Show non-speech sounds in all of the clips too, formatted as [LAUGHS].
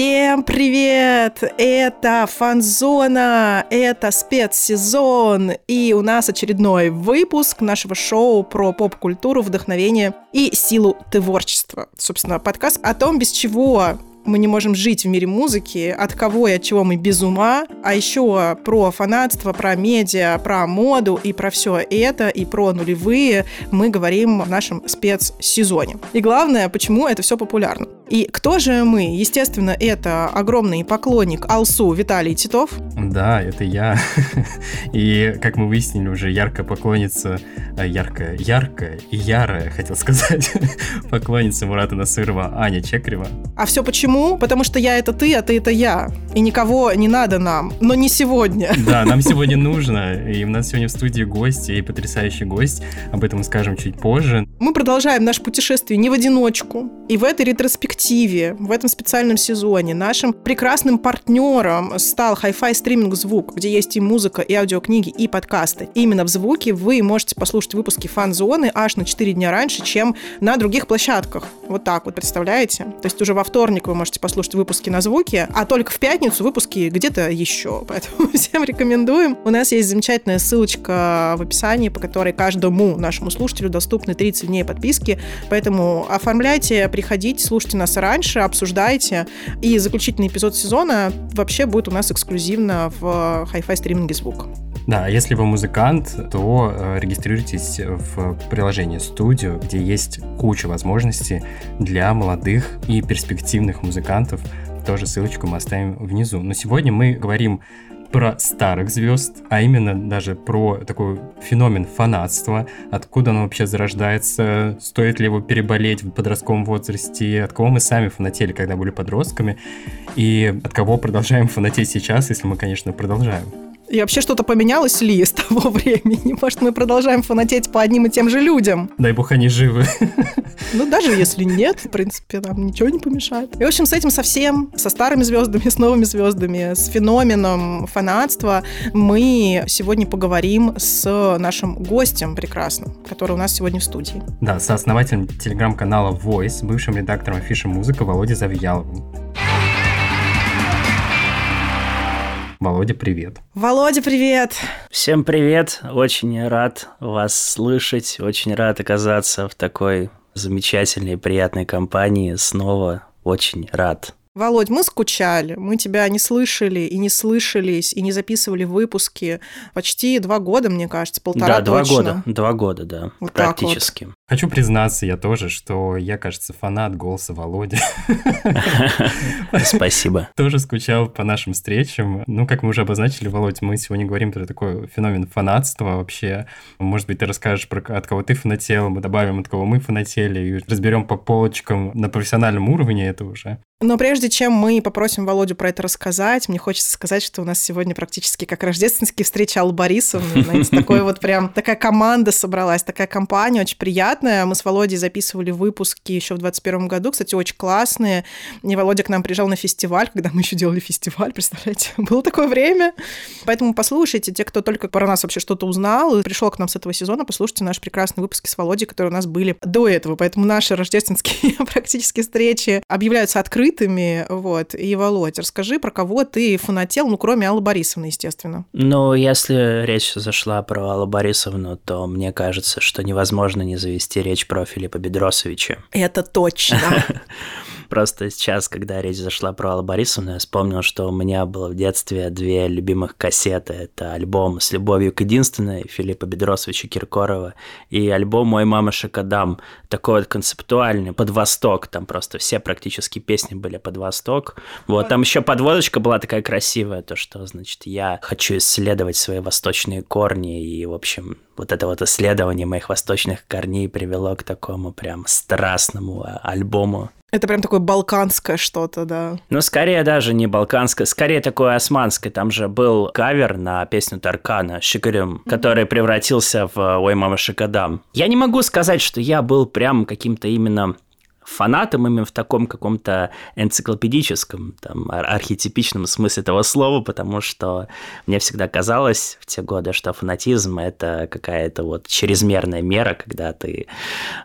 Всем привет! Это фан-зона, это спецсезон, и у нас очередной выпуск нашего шоу про поп-культуру, вдохновение и силу творчества. Собственно, подкаст о том, без чего мы не можем жить в мире музыки, от кого и от чего мы без ума, а еще про фанатство, про медиа, про моду и про все это, и про нулевые мы говорим в нашем спецсезоне. И главное, почему это все популярно. И кто же мы? Естественно, это огромный поклонник Алсу Виталий Титов. Да, это я. [LAUGHS] И, как мы выяснили, уже яркая поклонница, э, яркая, яркая и ярая, хотел сказать, [LAUGHS] поклонница Мурата Насырова Аня Чекрева. А все почему? Потому что я это ты, а ты это я. И никого не надо нам. Но не сегодня. [LAUGHS] Да, нам сегодня нужно. И у нас сегодня в студии гость, и потрясающий гость. Об этом мы скажем чуть позже. Мы продолжаем наше путешествие не в одиночку. И в этой ретроспективе в этом специальном сезоне нашим прекрасным партнером стал Hi-Fi стриминг «Звук», где есть и музыка, и аудиокниги, и подкасты. Именно в «Звуке» вы можете послушать выпуски фан-зоны аж на 4 дня раньше, чем на других площадках. Вот так вот, представляете? То есть уже во вторник вы можете послушать выпуски на «Звуке», а только в пятницу выпуски где-то еще. [LAUGHS] Поэтому всем рекомендуем. У нас есть замечательная ссылочка в описании, по которой каждому нашему слушателю доступны 30 дней подписки. Поэтому оформляйте, приходите, слушайте нас раньше, обсуждайте. И заключительный эпизод сезона вообще будет у нас эксклюзивно в Hi-Fi стриминге звук. Да, если вы музыкант, то э, регистрируйтесь в приложении Studio, где есть куча возможностей для молодых и перспективных музыкантов. Тоже ссылочку мы оставим внизу. Но сегодня мы говорим про старых звезд, а именно даже про такой феномен фанатства, откуда оно вообще зарождается, стоит ли его переболеть в подростковом возрасте, от кого мы сами фанатели, когда были подростками, и от кого продолжаем фанатеть сейчас, если мы, конечно, продолжаем. И вообще что-то поменялось ли с того [LAUGHS] времени? Может, мы продолжаем фанатеть по одним и тем же людям? Дай бог они живы. [LAUGHS] Ну, даже если нет, в принципе, нам ничего не помешает. И, в общем, с этим совсем, со старыми звездами, [LAUGHS] с новыми звездами, с феноменом фанатства мы сегодня поговорим с нашим гостем прекрасным, который у нас сегодня в студии. Да, сооснователем телеграм-канала Voice, бывшим редактором афиши «Музыка» Володя Завьяловым. Володя, привет. Володя, привет. Всем привет. Очень рад вас слышать. Очень рад оказаться в такой замечательной, приятной компании. Снова очень рад. Володь, мы скучали, мы тебя не слышали и не слышались, и не записывали выпуски почти два года, мне кажется, полтора Да, два года, два года, да, вот практически. Вот. Хочу признаться я тоже, что я, кажется, фанат голоса Володи. [LAUGHS] Спасибо. Тоже скучал по нашим встречам. Ну, как мы уже обозначили, Володь, мы сегодня говорим про такой феномен фанатства вообще. Может быть, ты расскажешь, про от кого ты фанател, мы добавим, от кого мы фанатели, и разберем по полочкам на профессиональном уровне это уже. Но прежде чем мы попросим Володю про это рассказать, мне хочется сказать, что у нас сегодня практически как рождественские встречи Аллы Борисовны. Знаете, такой вот прям такая команда собралась, такая компания очень приятная. Мы с Володей записывали выпуски еще в 2021 году, кстати, очень классные. И Володя к нам приезжал на фестиваль, когда мы еще делали фестиваль, [LAUGHS] представляете? Было такое время. Поэтому послушайте, те, кто только про нас вообще что-то узнал и пришел к нам с этого сезона, послушайте наши прекрасные выпуски с Володей, которые у нас были до этого. Поэтому наши рождественские [LAUGHS] практически встречи объявляются открытыми. Вот. И, Володь, расскажи, про кого ты фанател, ну, кроме Аллы Борисовны, естественно. Ну, если речь зашла про Аллу Борисовну, то мне кажется, что невозможно не завести речь про Филиппа Бедросовича. Это точно. [LAUGHS] Просто сейчас, когда речь зашла про Аллу Борисовну, я вспомнил, что у меня было в детстве две любимых кассеты. Это альбом «С любовью к единственной» Филиппа Бедросовича Киркорова и альбом «Мой мама Шакадам». Такой вот концептуальный, под восток. Там просто все практически песни были под восток. Вот, там еще подводочка была такая красивая, то, что, значит, я хочу исследовать свои восточные корни и, в общем, вот это вот исследование моих восточных корней привело к такому прям страстному а, альбому. Это прям такое балканское что-то, да. Ну, скорее даже не балканское, скорее такое османское. Там же был кавер на песню Таркана «Шикарем», который превратился в «Ой, мама, шикадам». Я не могу сказать, что я был прям каким-то именно фанатом именно в таком каком-то энциклопедическом, там, архетипичном смысле этого слова, потому что мне всегда казалось в те годы, что фанатизм – это какая-то вот чрезмерная мера, когда ты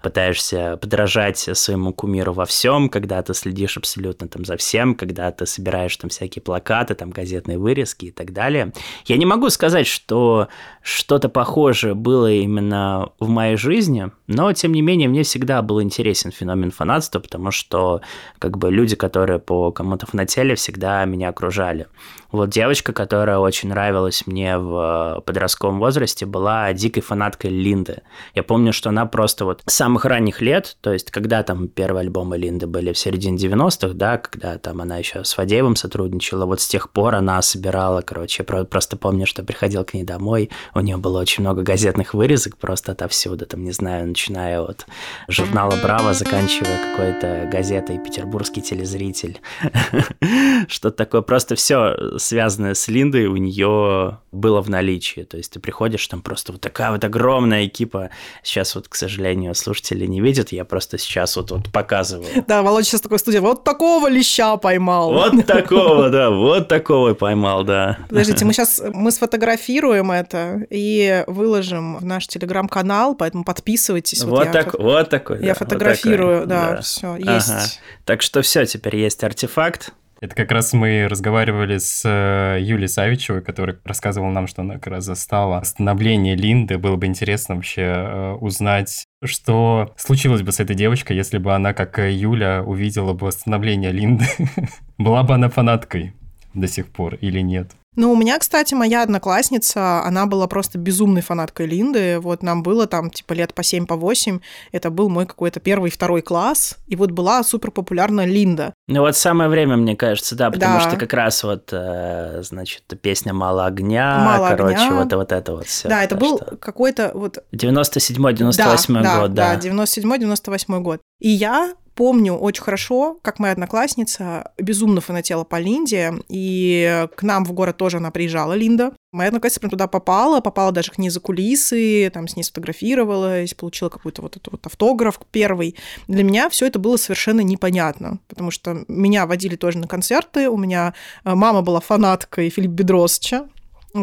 пытаешься подражать своему кумиру во всем, когда ты следишь абсолютно там за всем, когда ты собираешь там всякие плакаты, там газетные вырезки и так далее. Я не могу сказать, что что-то похожее было именно в моей жизни, но, тем не менее, мне всегда был интересен феномен фанатства, потому что как бы люди, которые по кому-то фанатели, всегда меня окружали. Вот девочка, которая очень нравилась мне в подростковом возрасте, была дикой фанаткой Линды. Я помню, что она просто вот с самых ранних лет, то есть когда там первые альбомы Линды были в середине 90-х, да, когда там она еще с Фадеевым сотрудничала, вот с тех пор она собирала, короче, я просто помню, что приходил к ней домой, у нее было очень много газетных вырезок просто отовсюду, там, не знаю, начиная от журнала «Браво», заканчивая какой-то газетой «Петербургский телезритель». [LAUGHS] Что-то такое, просто все связанное с Линдой, у нее было в наличии. То есть ты приходишь, там просто вот такая вот огромная экипа. Сейчас вот, к сожалению, слушатели не видят, я просто сейчас вот, вот показываю. [LAUGHS] Да, Володя сейчас такой студия, вот такого леща поймал. Вот [LAUGHS] такого, да, вот такого поймал, да. Подождите, мы сейчас, мы сфотографируем это и выложим в наш телеграм-канал, поэтому подписывайтесь. Вот, вот, так, вот такой, Я да, фотографирую, вот такой, да, да, все, есть. Ага. Так что все, теперь есть артефакт. Это как раз мы разговаривали с э, Юлией Савичевой, которая рассказывала нам, что она как раз застала становление Линды. Было бы интересно вообще э, узнать, что случилось бы с этой девочкой, если бы она, как Юля, увидела бы становление Линды. [LAUGHS] Была бы она фанаткой до сих пор или нет? Ну, у меня, кстати, моя одноклассница, она была просто безумной фанаткой Линды. Вот нам было там, типа, лет по 7, по 8. Это был мой какой-то первый, второй класс. И вот была супер популярна Линда. Ну, вот самое время, мне кажется, да, потому да. что как раз вот, э, значит, песня «Мало огня», Мало короче, огня. вот, вот это вот все. Да, это был что... какой-то вот... 97-98 да, год, да. Да, 97-98 год. И я помню очень хорошо, как моя одноклассница безумно фанатела по Линде, и к нам в город тоже она приезжала, Линда. Моя одноклассница прям туда попала, попала даже к ней за кулисы, там с ней сфотографировалась, получила какой-то вот этот вот автограф первый. Для меня все это было совершенно непонятно, потому что меня водили тоже на концерты, у меня э, мама была фанаткой Филипп Бедросовича,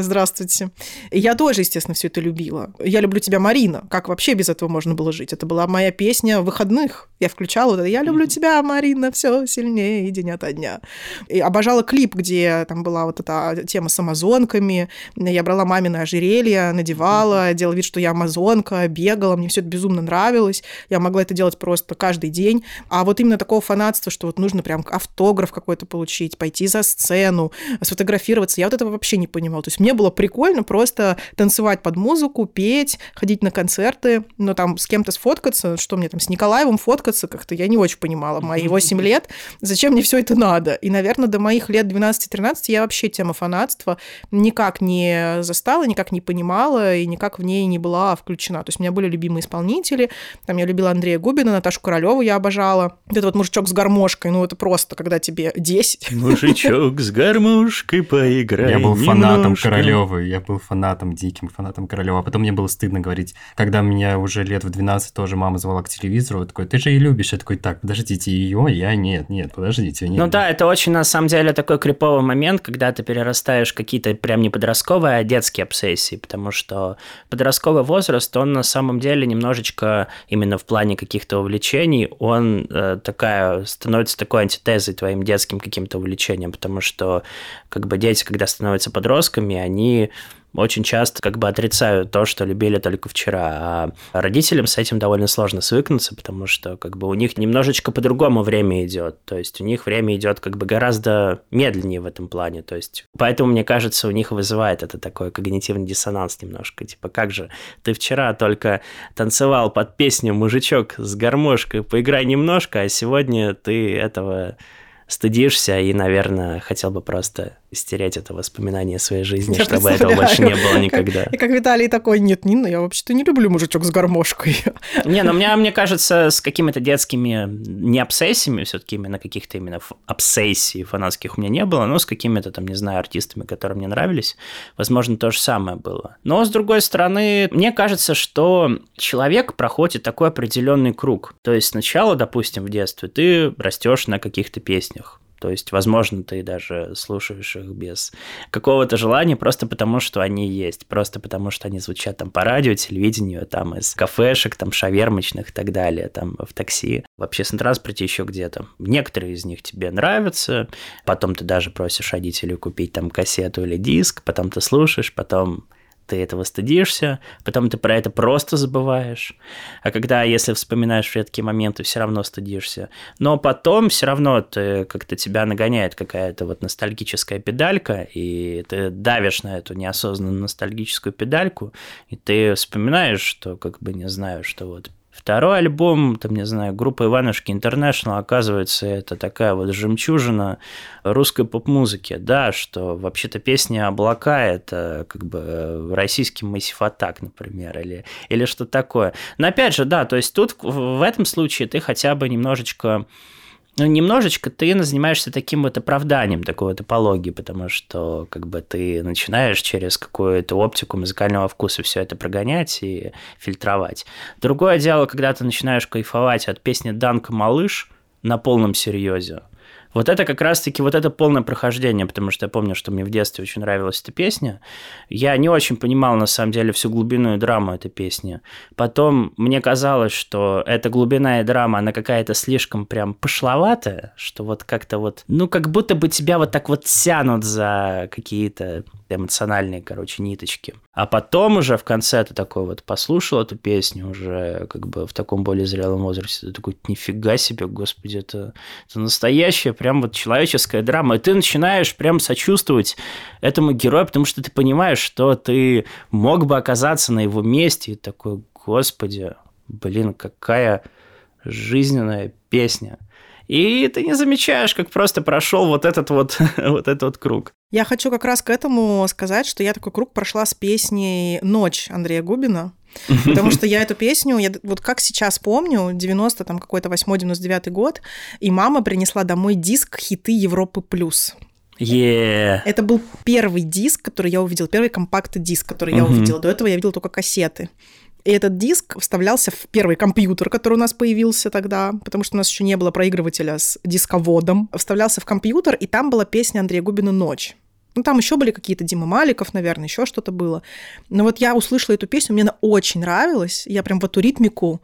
Здравствуйте. Я тоже, естественно, все это любила. Я люблю тебя, Марина. Как вообще без этого можно было жить? Это была моя песня выходных. Я включала вот это «Я люблю тебя, Марина, все сильнее и день ото дня». И обожала клип, где там была вот эта тема с амазонками. Я брала мамины ожерелье, надевала, делала вид, что я амазонка, бегала. Мне все это безумно нравилось. Я могла это делать просто каждый день. А вот именно такого фанатства, что вот нужно прям автограф какой-то получить, пойти за сцену, сфотографироваться, я вот этого вообще не понимала. То есть мне было прикольно просто танцевать под музыку, петь, ходить на концерты, но там с кем-то сфоткаться, что мне там с Николаевым фоткаться, как-то я не очень понимала. Мои 8 лет, зачем мне все это надо? И, наверное, до моих лет 12-13 я вообще тема фанатства никак не застала, никак не понимала и никак в ней не была включена. То есть у меня были любимые исполнители, там я любила Андрея Губина, Наташу Королеву я обожала. Вот этот вот мужичок с гармошкой, ну это просто, когда тебе 10. Мужичок с гармошкой поиграй Я был фанатом Королевы, я был фанатом, диким фанатом Королевы. А потом мне было стыдно говорить, когда меня уже лет в 12 тоже мама звала к телевизору, такой, ты же и любишь. Я такой, так, подождите, ее, я нет, нет, подождите. Нет. Ну да, это очень, на самом деле, такой криповый момент, когда ты перерастаешь какие-то прям не подростковые, а детские обсессии, потому что подростковый возраст, он на самом деле немножечко именно в плане каких-то увлечений, он э, такая, становится такой антитезой твоим детским каким-то увлечением, потому что как бы дети, когда становятся подростками, они очень часто как бы отрицают то, что любили только вчера. А родителям с этим довольно сложно свыкнуться, потому что как бы у них немножечко по-другому время идет. То есть у них время идет как бы гораздо медленнее в этом плане. То есть поэтому, мне кажется, у них вызывает это такой когнитивный диссонанс немножко. Типа, как же ты вчера только танцевал под песню «Мужичок с гармошкой, поиграй немножко», а сегодня ты этого стыдишься и, наверное, хотел бы просто стереть это воспоминание своей жизни, [LAUGHS] я чтобы этого больше не было никогда. И как Виталий такой, нет, Нина, я вообще-то не люблю мужичок с гармошкой. [LAUGHS] Не, но мне, мне кажется, с какими-то детскими не обсессиями, все-таки именно каких-то именно обсессий фанатских у меня не было, но с какими-то там, не знаю, артистами, которые мне нравились, возможно, то же самое было. Но, с другой стороны, мне кажется, что человек проходит такой определенный круг. То есть сначала, допустим, в детстве ты растешь на каких-то песнях, то есть, возможно, ты даже слушаешь их без какого-то желания, просто потому, что они есть, просто потому, что они звучат там по радио, телевидению, там из кафешек, там шавермочных и так далее, там в такси, в общественном транспорте еще где-то. Некоторые из них тебе нравятся, потом ты даже просишь родителей купить там кассету или диск, потом ты слушаешь, потом ты этого стыдишься, потом ты про это просто забываешь. А когда, если вспоминаешь редкие моменты, все равно стыдишься. Но потом все равно ты, как-то тебя нагоняет какая-то вот ностальгическая педалька, и ты давишь на эту неосознанную ностальгическую педальку, и ты вспоминаешь, что, как бы, не знаю, что вот Второй альбом, там, не знаю, группа Иванушки Интернешнл, оказывается, это такая вот жемчужина русской поп-музыки. Да, что вообще-то песня «Облака» — это как бы российский Massive Attack, например, или, или что такое. Но опять же, да, то есть тут в этом случае ты хотя бы немножечко ну, немножечко ты занимаешься таким вот оправданием такой вот апологии, потому что как бы ты начинаешь через какую-то оптику музыкального вкуса все это прогонять и фильтровать. Другое дело, когда ты начинаешь кайфовать от песни «Данка, малыш» на полном серьезе, вот это как раз-таки вот это полное прохождение, потому что я помню, что мне в детстве очень нравилась эта песня. Я не очень понимал, на самом деле, всю глубину и драму этой песни. Потом мне казалось, что эта глубина и драма, она какая-то слишком прям пошловатая, что вот как-то вот, ну, как будто бы тебя вот так вот тянут за какие-то эмоциональные, короче, ниточки. А потом уже в конце ты такой вот послушал эту песню уже как бы в таком более зрелом возрасте, ты такой, нифига себе, господи, это, это настоящая прям вот человеческая драма, и ты начинаешь прям сочувствовать этому герою, потому что ты понимаешь, что ты мог бы оказаться на его месте, и такой, господи, блин, какая жизненная песня. И ты не замечаешь, как просто прошел вот этот вот, [LAUGHS] вот этот вот круг. Я хочу как раз к этому сказать, что я такой круг прошла с песней «Ночь» Андрея Губина. [LAUGHS] Потому что я эту песню, я вот как сейчас помню, 90 там какой-то 8-99 год, и мама принесла домой диск «Хиты Европы плюс». Yeah. Это был первый диск, который я увидела, первый компакт-диск, который uh-huh. я увидела. До этого я видела только кассеты. И этот диск вставлялся в первый компьютер, который у нас появился тогда, потому что у нас еще не было проигрывателя с дисководом. Вставлялся в компьютер, и там была песня Андрея Губина «Ночь». Ну, там еще были какие-то Дима Маликов, наверное, еще что-то было. Но вот я услышала эту песню, мне она очень нравилась. Я прям в эту ритмику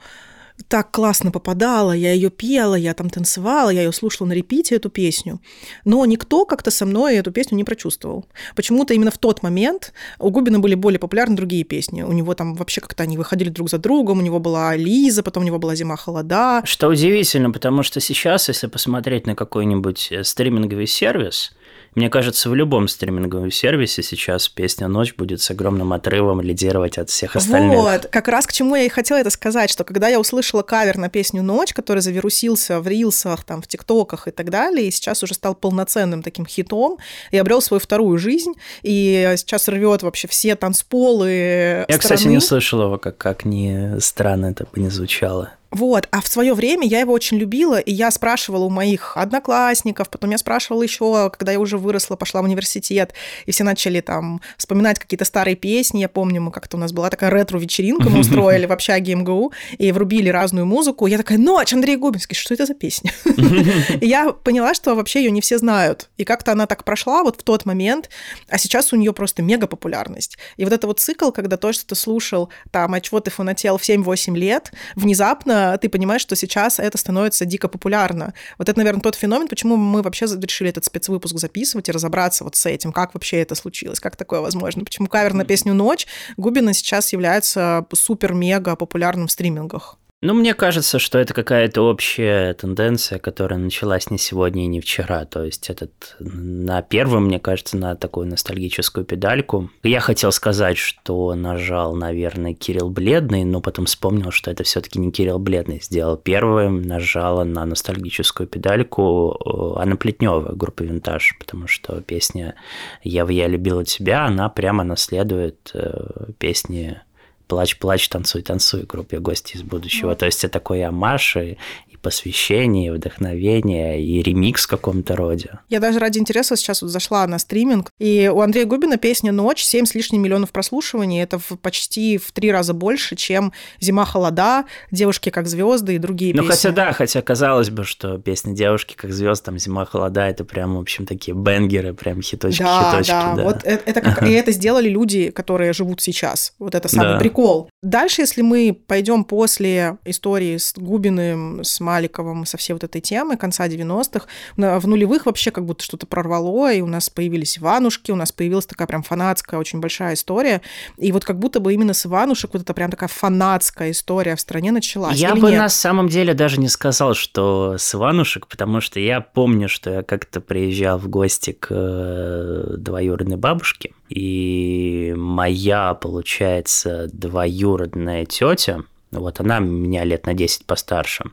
так классно попадала, я ее пела, я там танцевала, я ее слушала на репите, эту песню. Но никто как-то со мной эту песню не прочувствовал. Почему-то именно в тот момент у Губина были более популярны другие песни. У него там вообще как-то они выходили друг за другом, у него была Лиза, потом у него была Зима холода. Что удивительно, потому что сейчас, если посмотреть на какой-нибудь э, стриминговый сервис, мне кажется, в любом стриминговом сервисе сейчас песня «Ночь» будет с огромным отрывом лидировать от всех остальных. Вот, как раз к чему я и хотела это сказать, что когда я услышала кавер на песню «Ночь», который завирусился в рилсах, там, в тиктоках и так далее, и сейчас уже стал полноценным таким хитом, и обрел свою вторую жизнь, и сейчас рвет вообще все танцполы Я, страны. кстати, не слышала его, как, как ни странно это бы не звучало. Вот, а в свое время я его очень любила, и я спрашивала у моих одноклассников, потом я спрашивала еще, когда я уже выросла, пошла в университет, и все начали там вспоминать какие-то старые песни. Я помню, мы как-то у нас была такая ретро-вечеринка, мы [LAUGHS] устроили в общаге МГУ, и врубили разную музыку. Я такая, ночь, Андрей Губинский, что это за песня? [LAUGHS] И я поняла, что вообще ее не все знают. И как-то она так прошла вот в тот момент, а сейчас у нее просто мега популярность. И вот это вот цикл, когда то, что ты слушал, там, а чего ты фанател в 7-8 лет, внезапно ты понимаешь, что сейчас это становится дико популярно. Вот это, наверное, тот феномен, почему мы вообще решили этот спецвыпуск записывать и разобраться вот с этим, как вообще это случилось, как такое возможно, почему кавер на песню «Ночь» Губина сейчас является супер-мега популярным в стримингах. Ну, мне кажется, что это какая-то общая тенденция, которая началась не сегодня и не вчера. То есть этот на первом, мне кажется, на такую ностальгическую педальку. Я хотел сказать, что нажал, наверное, Кирилл Бледный, но потом вспомнил, что это все-таки не Кирилл Бледный сделал первым, нажала на ностальгическую педальку э, Анна Плетнева, группа Винтаж, потому что песня «Я, я любила тебя», она прямо наследует э, песни плачь, плачь, танцуй, танцуй, группе гости из будущего. То есть это такой амаш и, и посвящение, и вдохновение, и ремикс в каком-то роде. Я даже ради интереса сейчас вот зашла на стриминг, и у Андрея Губина песня «Ночь» 7 с лишним миллионов прослушиваний. Это в, почти в три раза больше, чем «Зима холода», «Девушки как звезды» и другие ну, песни. Ну, хотя да, хотя казалось бы, что песня «Девушки как звезды», там «Зима холода» — это прям, в общем, такие бенгеры, прям хиточки, да, хиточки. Да, да, вот это, это как, и это сделали люди, которые живут сейчас. Вот это самый да. прикол. Дальше, если мы пойдем после истории с Губиным, с Маликовым, со всей вот этой темы конца 90-х, в нулевых вообще как будто что-то прорвало, и у нас появились Иванушки, у нас появилась такая прям фанатская, очень большая история. И вот как будто бы именно с Иванушек вот эта прям такая фанатская история в стране началась. Я бы нет? на самом деле даже не сказал, что с Иванушек, потому что я помню, что я как-то приезжал в гости к э, двоюродной бабушке, и моя, получается, двоюродная тетя, вот она меня лет на 10 постарше,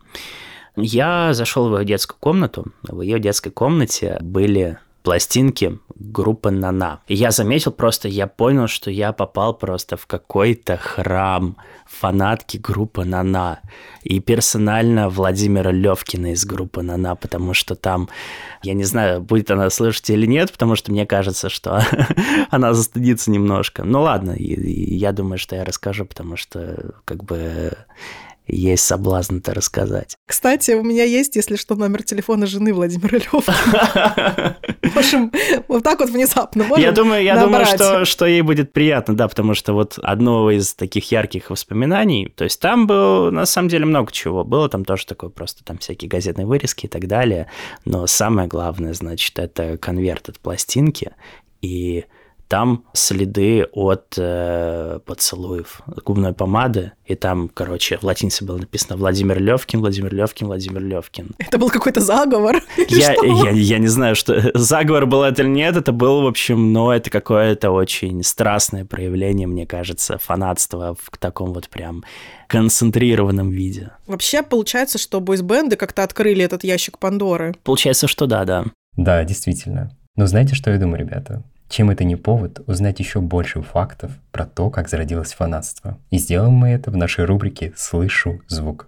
я зашел в ее детскую комнату. В ее детской комнате были пластинки группы Нана. И я заметил просто, я понял, что я попал просто в какой-то храм фанатки группы Нана. И персонально Владимира Левкина из группы Нана, потому что там, я не знаю, будет она слышать или нет, потому что мне кажется, что [LAUGHS] она застыдится немножко. Ну ладно, я думаю, что я расскажу, потому что как бы есть соблазн это рассказать. Кстати, у меня есть, если что, номер телефона жены Владимира Левкина. Можем вот так вот внезапно Я думаю, я думаю, что, что ей будет приятно, да, потому что вот одно из таких ярких воспоминаний, то есть там было, на самом деле, много чего. Было там тоже такое просто там всякие газетные вырезки и так далее, но самое главное, значит, это конверт от пластинки, и там следы от э, поцелуев губной помады, и там, короче, в латинице было написано Владимир Левкин, Владимир Левкин, Владимир Левкин. Это был какой-то заговор? [LAUGHS] Я, я, я не знаю, что [LAUGHS] заговор был это или нет, это был, в общем, но это какое-то очень страстное проявление, мне кажется, фанатства в таком вот прям концентрированном виде. Вообще, получается, что бойсбенды как-то открыли этот ящик Пандоры. Получается, что да, да. Да, действительно. Но знаете, что я думаю, ребята? Чем это не повод узнать еще больше фактов про то, как зародилось фанатство? И сделаем мы это в нашей рубрике «Слышу звук».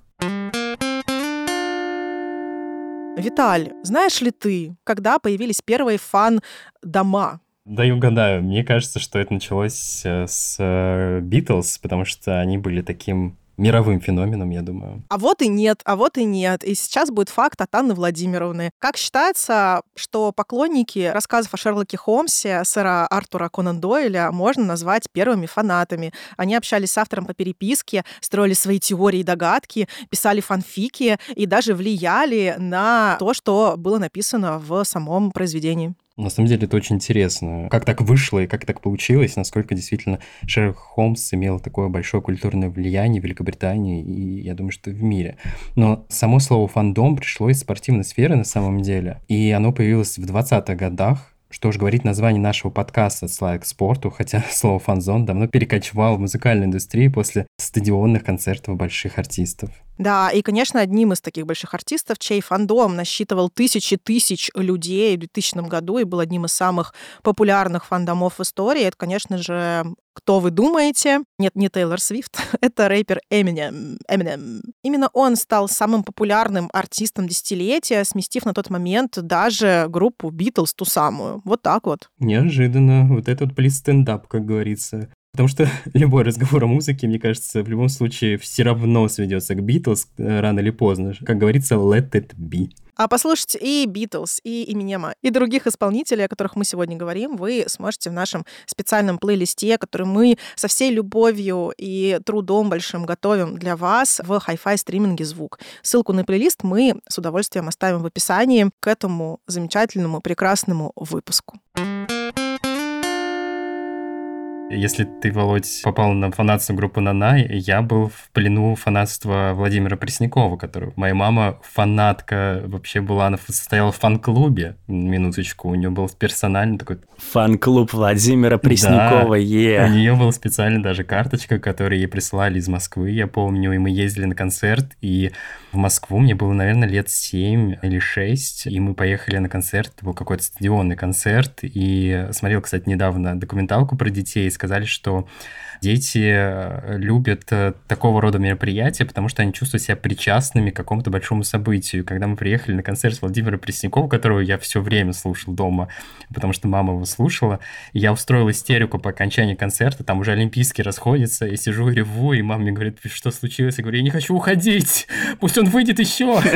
Виталь, знаешь ли ты, когда появились первые фан-дома? Да и угадаю. Мне кажется, что это началось э, с Битлз, потому что они были таким мировым феноменом, я думаю. А вот и нет, а вот и нет. И сейчас будет факт от Анны Владимировны. Как считается, что поклонники рассказов о Шерлоке Холмсе сэра Артура Конан Дойля можно назвать первыми фанатами. Они общались с автором по переписке, строили свои теории и догадки, писали фанфики и даже влияли на то, что было написано в самом произведении. На самом деле это очень интересно. Как так вышло и как так получилось, насколько действительно Шерлок Холмс имел такое большое культурное влияние в Великобритании и, я думаю, что в мире. Но само слово «фандом» пришло из спортивной сферы на самом деле, и оно появилось в 20-х годах, что уж говорить название нашего подкаста «Слайк спорту», хотя [LAUGHS] слово «фанзон» давно перекочевал в музыкальную индустрию после стадионных концертов больших артистов. Да, и, конечно, одним из таких больших артистов, чей фандом насчитывал тысячи тысяч людей в 2000 году и был одним из самых популярных фандомов в истории, это, конечно же, кто вы думаете? Нет, не Тейлор Свифт, [LAUGHS] это рэпер Эминем. Эминем. Именно он стал самым популярным артистом десятилетия, сместив на тот момент даже группу Битлз, ту самую. Вот так вот. Неожиданно. Вот этот плиз стендап, как говорится. Потому что [LAUGHS] любой разговор о музыке, мне кажется, в любом случае все равно сведется к Битлз э, рано или поздно. Как говорится, let it be. А послушать и Битлз, и Эминема, и других исполнителей, о которых мы сегодня говорим, вы сможете в нашем специальном плейлисте, который мы со всей любовью и трудом большим готовим для вас в Hi-Fi стриминге «Звук». Ссылку на плейлист мы с удовольствием оставим в описании к этому замечательному, прекрасному выпуску. Если ты, Володь, попал на фанатство группы Нанай, я был в плену фанатства Владимира Преснякова, который... Моя мама фанатка вообще была, она состояла в фан-клубе, минуточку, у нее был персональный такой... Фан-клуб Владимира Преснякова, да, е. У нее была специальная даже карточка, которую ей прислали из Москвы, я помню, и мы ездили на концерт, и в Москву мне было, наверное, лет 7 или 6, и мы поехали на концерт, это был какой-то стадионный концерт, и смотрел, кстати, недавно документалку про детей, сказали, что дети э, любят э, такого рода мероприятия, потому что они чувствуют себя причастными к какому-то большому событию. Когда мы приехали на концерт Владимира Преснякова, которого я все время слушал дома, потому что мама его слушала, я устроил истерику по окончании концерта, там уже Олимпийский расходится, и сижу и реву, и мама мне говорит, что случилось? Я говорю, я не хочу уходить, пусть он выйдет еще. [LAUGHS]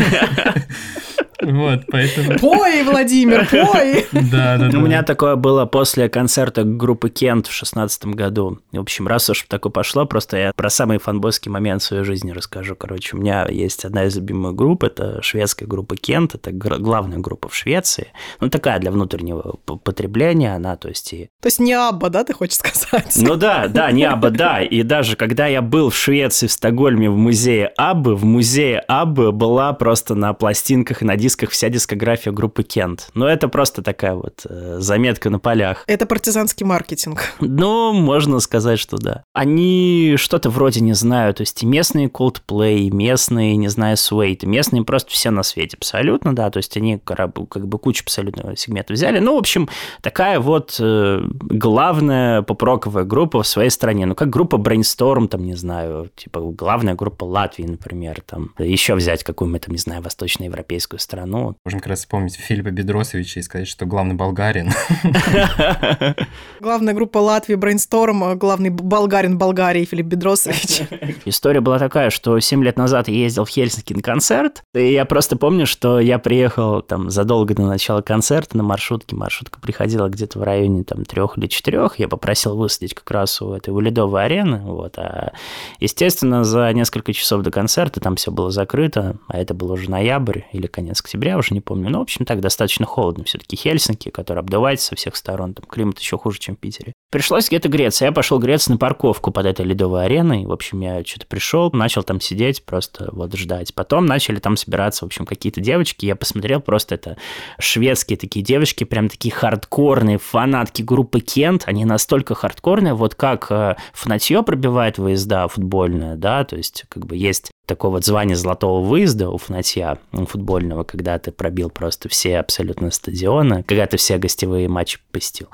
Вот, поэтому... Пой, Владимир, пой! Да, да, да. У меня такое было после концерта группы Кент в шестнадцатом году. В общем, раз уж такое пошло, просто я про самый фанбойский момент в своей жизни расскажу. Короче, у меня есть одна из любимых групп, это шведская группа Кент, это главная группа в Швеции. Ну, такая для внутреннего потребления она, то есть и... То есть не Абба, да, ты хочешь сказать? Ну да, да, не Абба, да. И даже когда я был в Швеции, в Стокгольме, в музее Аббы, в музее Аббы была просто на пластинках и на дисках вся дискография группы Кент. Но это просто такая вот э, заметка на полях. Это партизанский маркетинг. Ну, можно сказать, что да. Они что-то вроде, не знаю, то есть и местные Coldplay, местные, не знаю, Suede, местные просто все на свете абсолютно, да, то есть они как бы кучу абсолютно сегментов взяли. Ну, в общем, такая вот э, главная поп-роковая группа в своей стране. Ну, как группа Brainstorm, там, не знаю, типа главная группа Латвии, например, там, еще взять какую-нибудь, там, не знаю, восточноевропейскую страну. Можно как раз вспомнить Филиппа Бедросовича и сказать, что главный болгарин. [LAUGHS] Главная группа Латвии Brainstorm, главный болгарин Болгарии Филипп Бедросович. [LAUGHS] История была такая, что 7 лет назад я ездил в Хельсинки на концерт, и я просто помню, что я приехал там задолго до начала концерта на маршрутке. Маршрутка приходила где-то в районе там трех или четырех. Я попросил высадить как раз у этой у Ледовой арены. Вот. А, естественно, за несколько часов до концерта там все было закрыто, а это был уже ноябрь или конец октября, уже не помню. Но, в общем, так достаточно холодно. Все-таки Хельсинки, который обдувается со всех сторон. Там климат еще хуже, чем в Питере. Пришлось где-то греться. Я пошел греться на парковку под этой ледовой ареной. В общем, я что-то пришел, начал там сидеть, просто вот ждать. Потом начали там собираться, в общем, какие-то девочки. Я посмотрел, просто это шведские такие девочки, прям такие хардкорные фанатки группы Кент. Они настолько хардкорные, вот как э, фанатье пробивает выезда футбольное, да, то есть как бы есть такое вот звание золотого выезда у фанатья футбольного, когда ты пробил просто все абсолютно стадионы, когда ты все гостевые матчи посетил.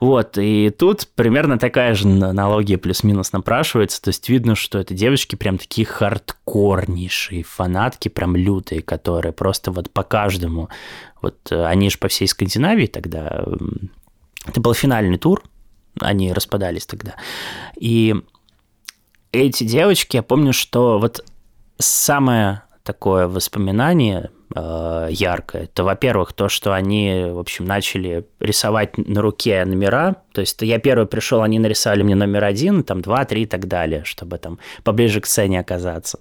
Вот, и тут примерно такая же аналогия плюс-минус напрашивается, то есть видно, что это девочки прям такие хардкорнейшие фанатки, прям лютые, которые просто вот по каждому, вот э, они же по всей Скандинавии тогда, это был финальный тур, они распадались тогда, и эти девочки, я помню, что вот самое такое воспоминание э, яркое, это, во-первых, то, что они, в общем, начали рисовать на руке номера. То есть я первый пришел, они нарисовали мне номер один, там два, три и так далее, чтобы там поближе к сцене оказаться.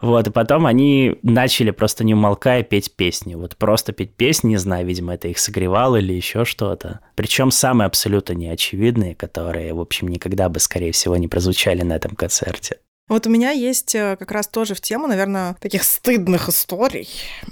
Вот, и потом они начали просто не умолкая петь песни. Вот просто петь песни, не знаю, видимо, это их согревало или еще что-то. Причем самые абсолютно неочевидные, которые, в общем, никогда бы, скорее всего, не прозвучали на этом концерте. Вот у меня есть э, как раз тоже в тему, наверное, таких стыдных историй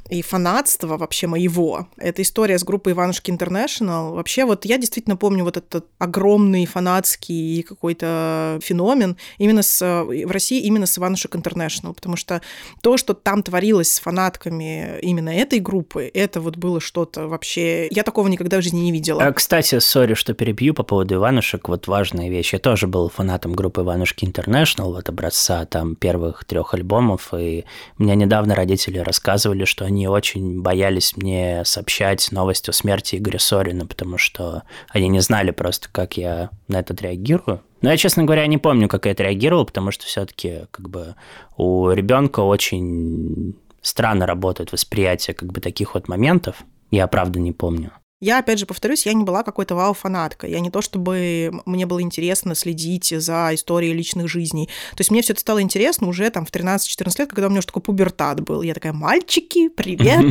и фанатства вообще моего. Это история с группой Иванушки Интернешнл. Вообще вот я действительно помню вот этот огромный фанатский какой-то феномен именно с, э, в России именно с Иванушек Интернешнл, потому что то, что там творилось с фанатками именно этой группы, это вот было что-то вообще... Я такого никогда в жизни не видела. А, кстати, сори, что перебью по поводу Иванушек, вот важная вещь. Я тоже был фанатом группы Иванушки Интернешнл, вот образца конца там первых трех альбомов, и мне недавно родители рассказывали, что они очень боялись мне сообщать новость о смерти Игоря Сорина, потому что они не знали просто, как я на это реагирую. Но я, честно говоря, не помню, как я отреагировал, потому что все-таки как бы у ребенка очень странно работает восприятие как бы таких вот моментов. Я правда не помню. Я, опять же, повторюсь, я не была какой-то вау-фанаткой. Я не то, чтобы мне было интересно следить за историей личных жизней. То есть мне все это стало интересно уже там в 13-14 лет, когда у меня уже такой пубертат был. Я такая, мальчики, привет!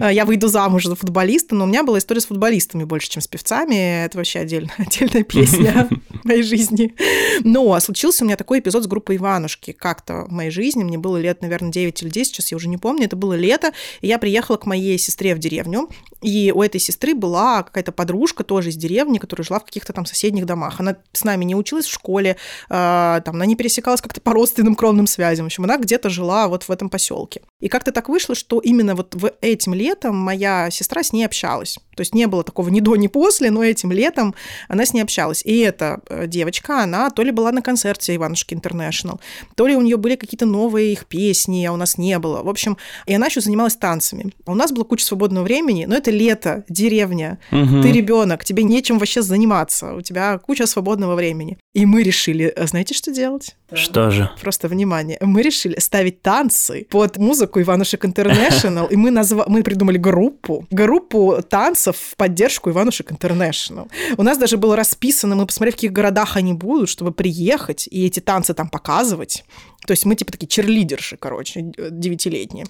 [LAUGHS] Я выйду замуж за футболиста, но у меня была история с футболистами больше, чем с певцами. Это вообще отдельная, [LAUGHS] отдельная песня [LAUGHS] моей жизни. Но случился у меня такой эпизод с группой Иванушки как-то в моей жизни. Мне было лет, наверное, 9 или 10, сейчас я уже не помню. Это было лето, и я приехала к моей сестре в деревню, и у этой сестры была какая-то подружка тоже из деревни, которая жила в каких-то там соседних домах. Она с нами не училась в школе, э, там, она не пересекалась как-то по родственным кровным связям. В общем, она где-то жила вот в этом поселке. И как-то так вышло, что именно вот в этим летом моя сестра с ней общалась. То есть не было такого ни до, ни после, но этим летом она с ней общалась. И эта э, девочка, она то ли была на концерте Иванушки Интернешнл, то ли у нее были какие-то новые их песни, а у нас не было. В общем, и она еще занималась танцами. У нас была куча свободного времени, но это лето, деревня, угу. ты ребенок, тебе нечем вообще заниматься, у тебя куча свободного времени. И мы решили, э, знаете, что делать? Что же? Просто внимание. Мы решили ставить танцы под музыку Иванушек Интернешнл, и мы, назва... мы придумали группу, группу танцев в поддержку Иванушек Интернешнл. У нас даже было расписано, мы посмотрели, в каких городах они будут, чтобы приехать и эти танцы там показывать. То есть мы типа такие черлидерши, короче, девятилетние.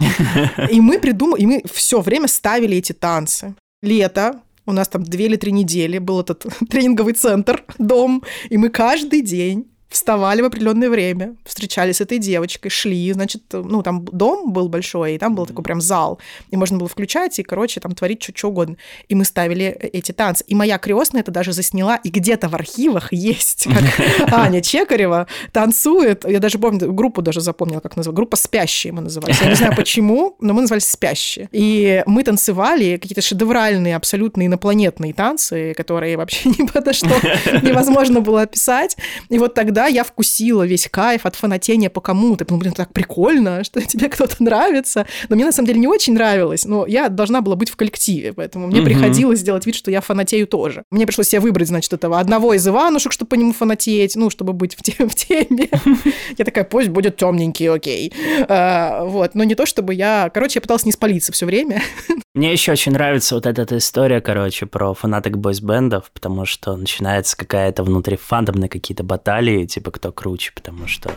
И мы придумали, и мы все время ставили эти танцы. Лето, у нас там две или три недели был этот [LAUGHS] тренинговый центр, дом, и мы каждый день вставали в определенное время, встречались с этой девочкой, шли, значит, ну, там дом был большой, и там был такой прям зал, и можно было включать и, короче, там творить что, что угодно. И мы ставили эти танцы. И моя крестная это даже засняла, и где-то в архивах есть, как [LAUGHS] Аня Чекарева танцует. Я даже помню, группу даже запомнила, как называть. Группа «Спящие» мы назывались. Я не знаю [LAUGHS] почему, но мы назывались «Спящие». И мы танцевали какие-то шедевральные, абсолютно инопланетные танцы, которые вообще [LAUGHS] ни подо что невозможно было описать. И вот тогда тогда я вкусила весь кайф от фанатения по кому-то. Ну, блин, так прикольно, [LAUGHS] что тебе кто-то нравится. Но мне на самом деле не очень нравилось, но я должна была быть в коллективе, поэтому мне угу. приходилось делать вид, что я фанатею тоже. Мне пришлось себе выбрать, значит, этого одного из Иванушек, чтобы по нему фанатеть, ну, чтобы быть в, тем, в теме. [LAUGHS] Я такая, пусть будет темненький, окей. А, вот, но не то, чтобы я... Короче, я пыталась не спалиться все время. [LAUGHS] Мне еще очень нравится вот эта история, короче, про фанаток бойсбендов, потому что начинается какая-то внутри фандомные какие-то баталии, типа кто круче, потому что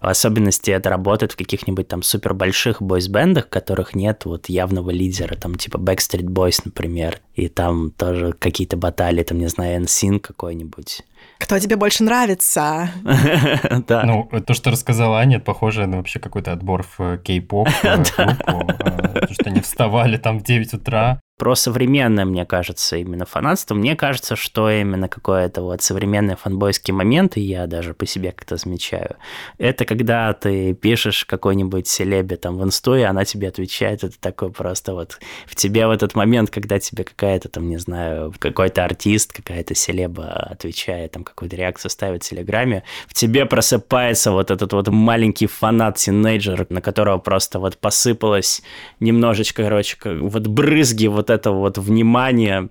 в особенности это работает в каких-нибудь там супер больших бойсбендах, которых нет вот явного лидера, там типа Backstreet Boys, например, и там тоже какие-то баталии, там, не знаю, NSYNC какой-нибудь. Кто тебе больше нравится? [LAUGHS] Да. Ну, то, что рассказала Аня, это похоже на вообще какой-то отбор в кей-поп э, [LAUGHS] группу, э, что они вставали там в 9 утра, про современное, мне кажется, именно фанатство. Мне кажется, что именно какой-то вот современный фанбойский момент, и я даже по себе как-то замечаю, это когда ты пишешь какой-нибудь селебе там в инсту, и она тебе отвечает, это такой просто вот в тебе в этот момент, когда тебе какая-то там, не знаю, какой-то артист, какая-то селеба отвечает, там какую-то реакцию ставит в Телеграме, в тебе просыпается вот этот вот маленький фанат-тинейджер, на которого просто вот посыпалось немножечко, короче, вот брызги вот этого вот внимания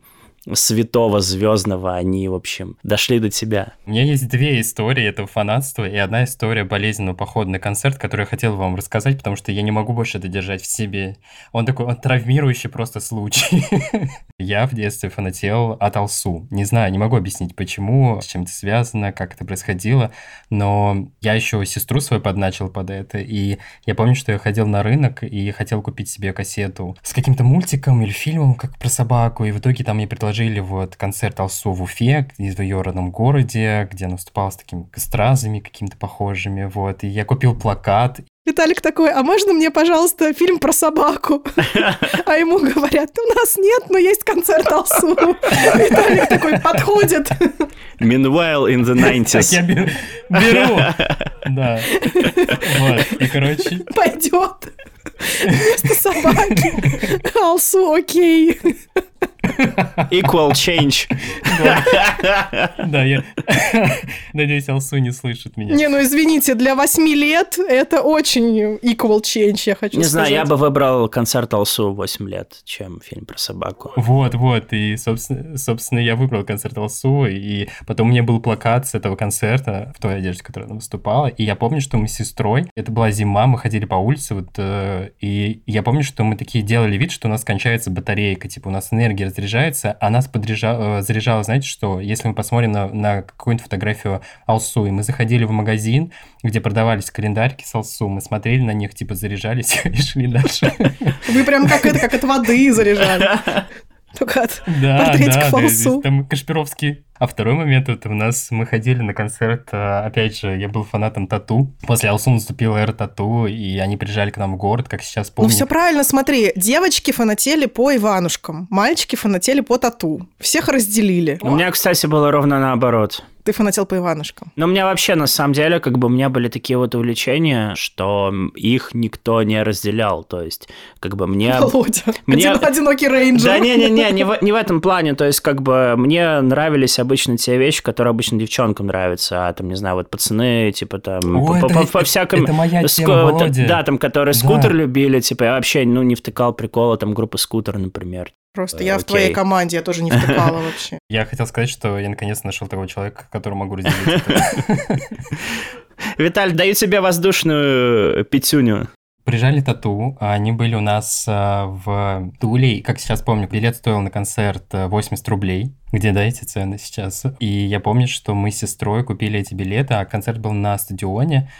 святого звездного, они, в общем, дошли до тебя. У меня есть две истории этого фанатства и одна история болезненного похода на концерт, которую я хотел вам рассказать, потому что я не могу больше это держать в себе. Он такой, он травмирующий просто случай. [LAUGHS] Я в детстве фанател от Алсу. Не знаю, не могу объяснить, почему, с чем это связано, как это происходило, но я еще сестру свою подначил под это, и я помню, что я ходил на рынок и хотел купить себе кассету с каким-то мультиком или фильмом, как про собаку, и в итоге там мне предложили предложили вот концерт Алсу в Уфе, в ее родном городе, где она выступала с такими стразами какими-то похожими, вот, и я купил плакат, Виталик такой, а можно мне, пожалуйста, фильм про собаку? [LAUGHS] А ему говорят, у нас нет, но есть концерт Алсу. [LAUGHS] Виталик такой подходит. Meanwhile in the 90s. Так я беру. беру. [LAUGHS] Да. Вот. И, короче... Пойдет. Вместо собаки. Алсу, окей. Equal change. Да, я надеюсь, Алсу не слышит меня. Не, ну извините, для восьми лет это очень equal change, я хочу Не знаю, я бы выбрал концерт Алсу 8 лет, чем фильм про собаку. Вот, вот, и, собственно, собственно, я выбрал концерт Алсу, и потом у меня был плакат с этого концерта в той одежде, в которой она выступала, и я помню, что мы с сестрой, это была зима, мы ходили по улице, вот и я помню, что мы такие делали вид, что у нас кончается батарейка, типа у нас энергия разряжается, а нас подряжа... Э, заряжало, знаете что, если мы посмотрим на, на какую-нибудь фотографию Алсу, и мы заходили в магазин, где продавались календарики с Алсу, мы смотрели на них, типа заряжались [LAUGHS] и шли дальше. Вы прям как это, как от воды заряжали. [LAUGHS] Только от да, портретиков да, да, там Кашпировский а второй момент, это у нас, мы ходили на концерт, а, опять же, я был фанатом Тату. После Алсу наступила эра Тату, и они приезжали к нам в город, как сейчас помню. Ну все правильно, смотри, девочки фанатели по Иванушкам, мальчики фанатели по Тату. Всех разделили. У меня, кстати, было ровно наоборот ты фанател по Иванушкам? Ну, у меня вообще, на самом деле, как бы у меня были такие вот увлечения, что их никто не разделял. То есть, как бы мне... [LAUGHS] Володя, мне... Один, [LAUGHS] одинокий рейнджер. Да не-не-не, не в, не в этом плане. То есть, как бы мне нравились обычно те вещи, которые обычно девчонкам нравятся. А там, не знаю, вот пацаны, типа там... О, по, это, по, по всяком... Это моя тема, Володя. Да, там, которые да. скутер любили, типа, я вообще, ну, не втыкал прикола, там, группы скутер, например. Просто я Окей. в твоей команде, я тоже не втыкала [LAUGHS] вообще. Я хотел сказать, что я наконец нашел такого человека, которого могу разделить. [LAUGHS] Виталь, даю тебе воздушную пятюню. Приезжали Тату, они были у нас а, в Туле, как сейчас помню, билет стоил на концерт 80 э, рублей, где, да, эти цены сейчас. И я помню, что мы с сестрой купили эти билеты, а концерт был на стадионе,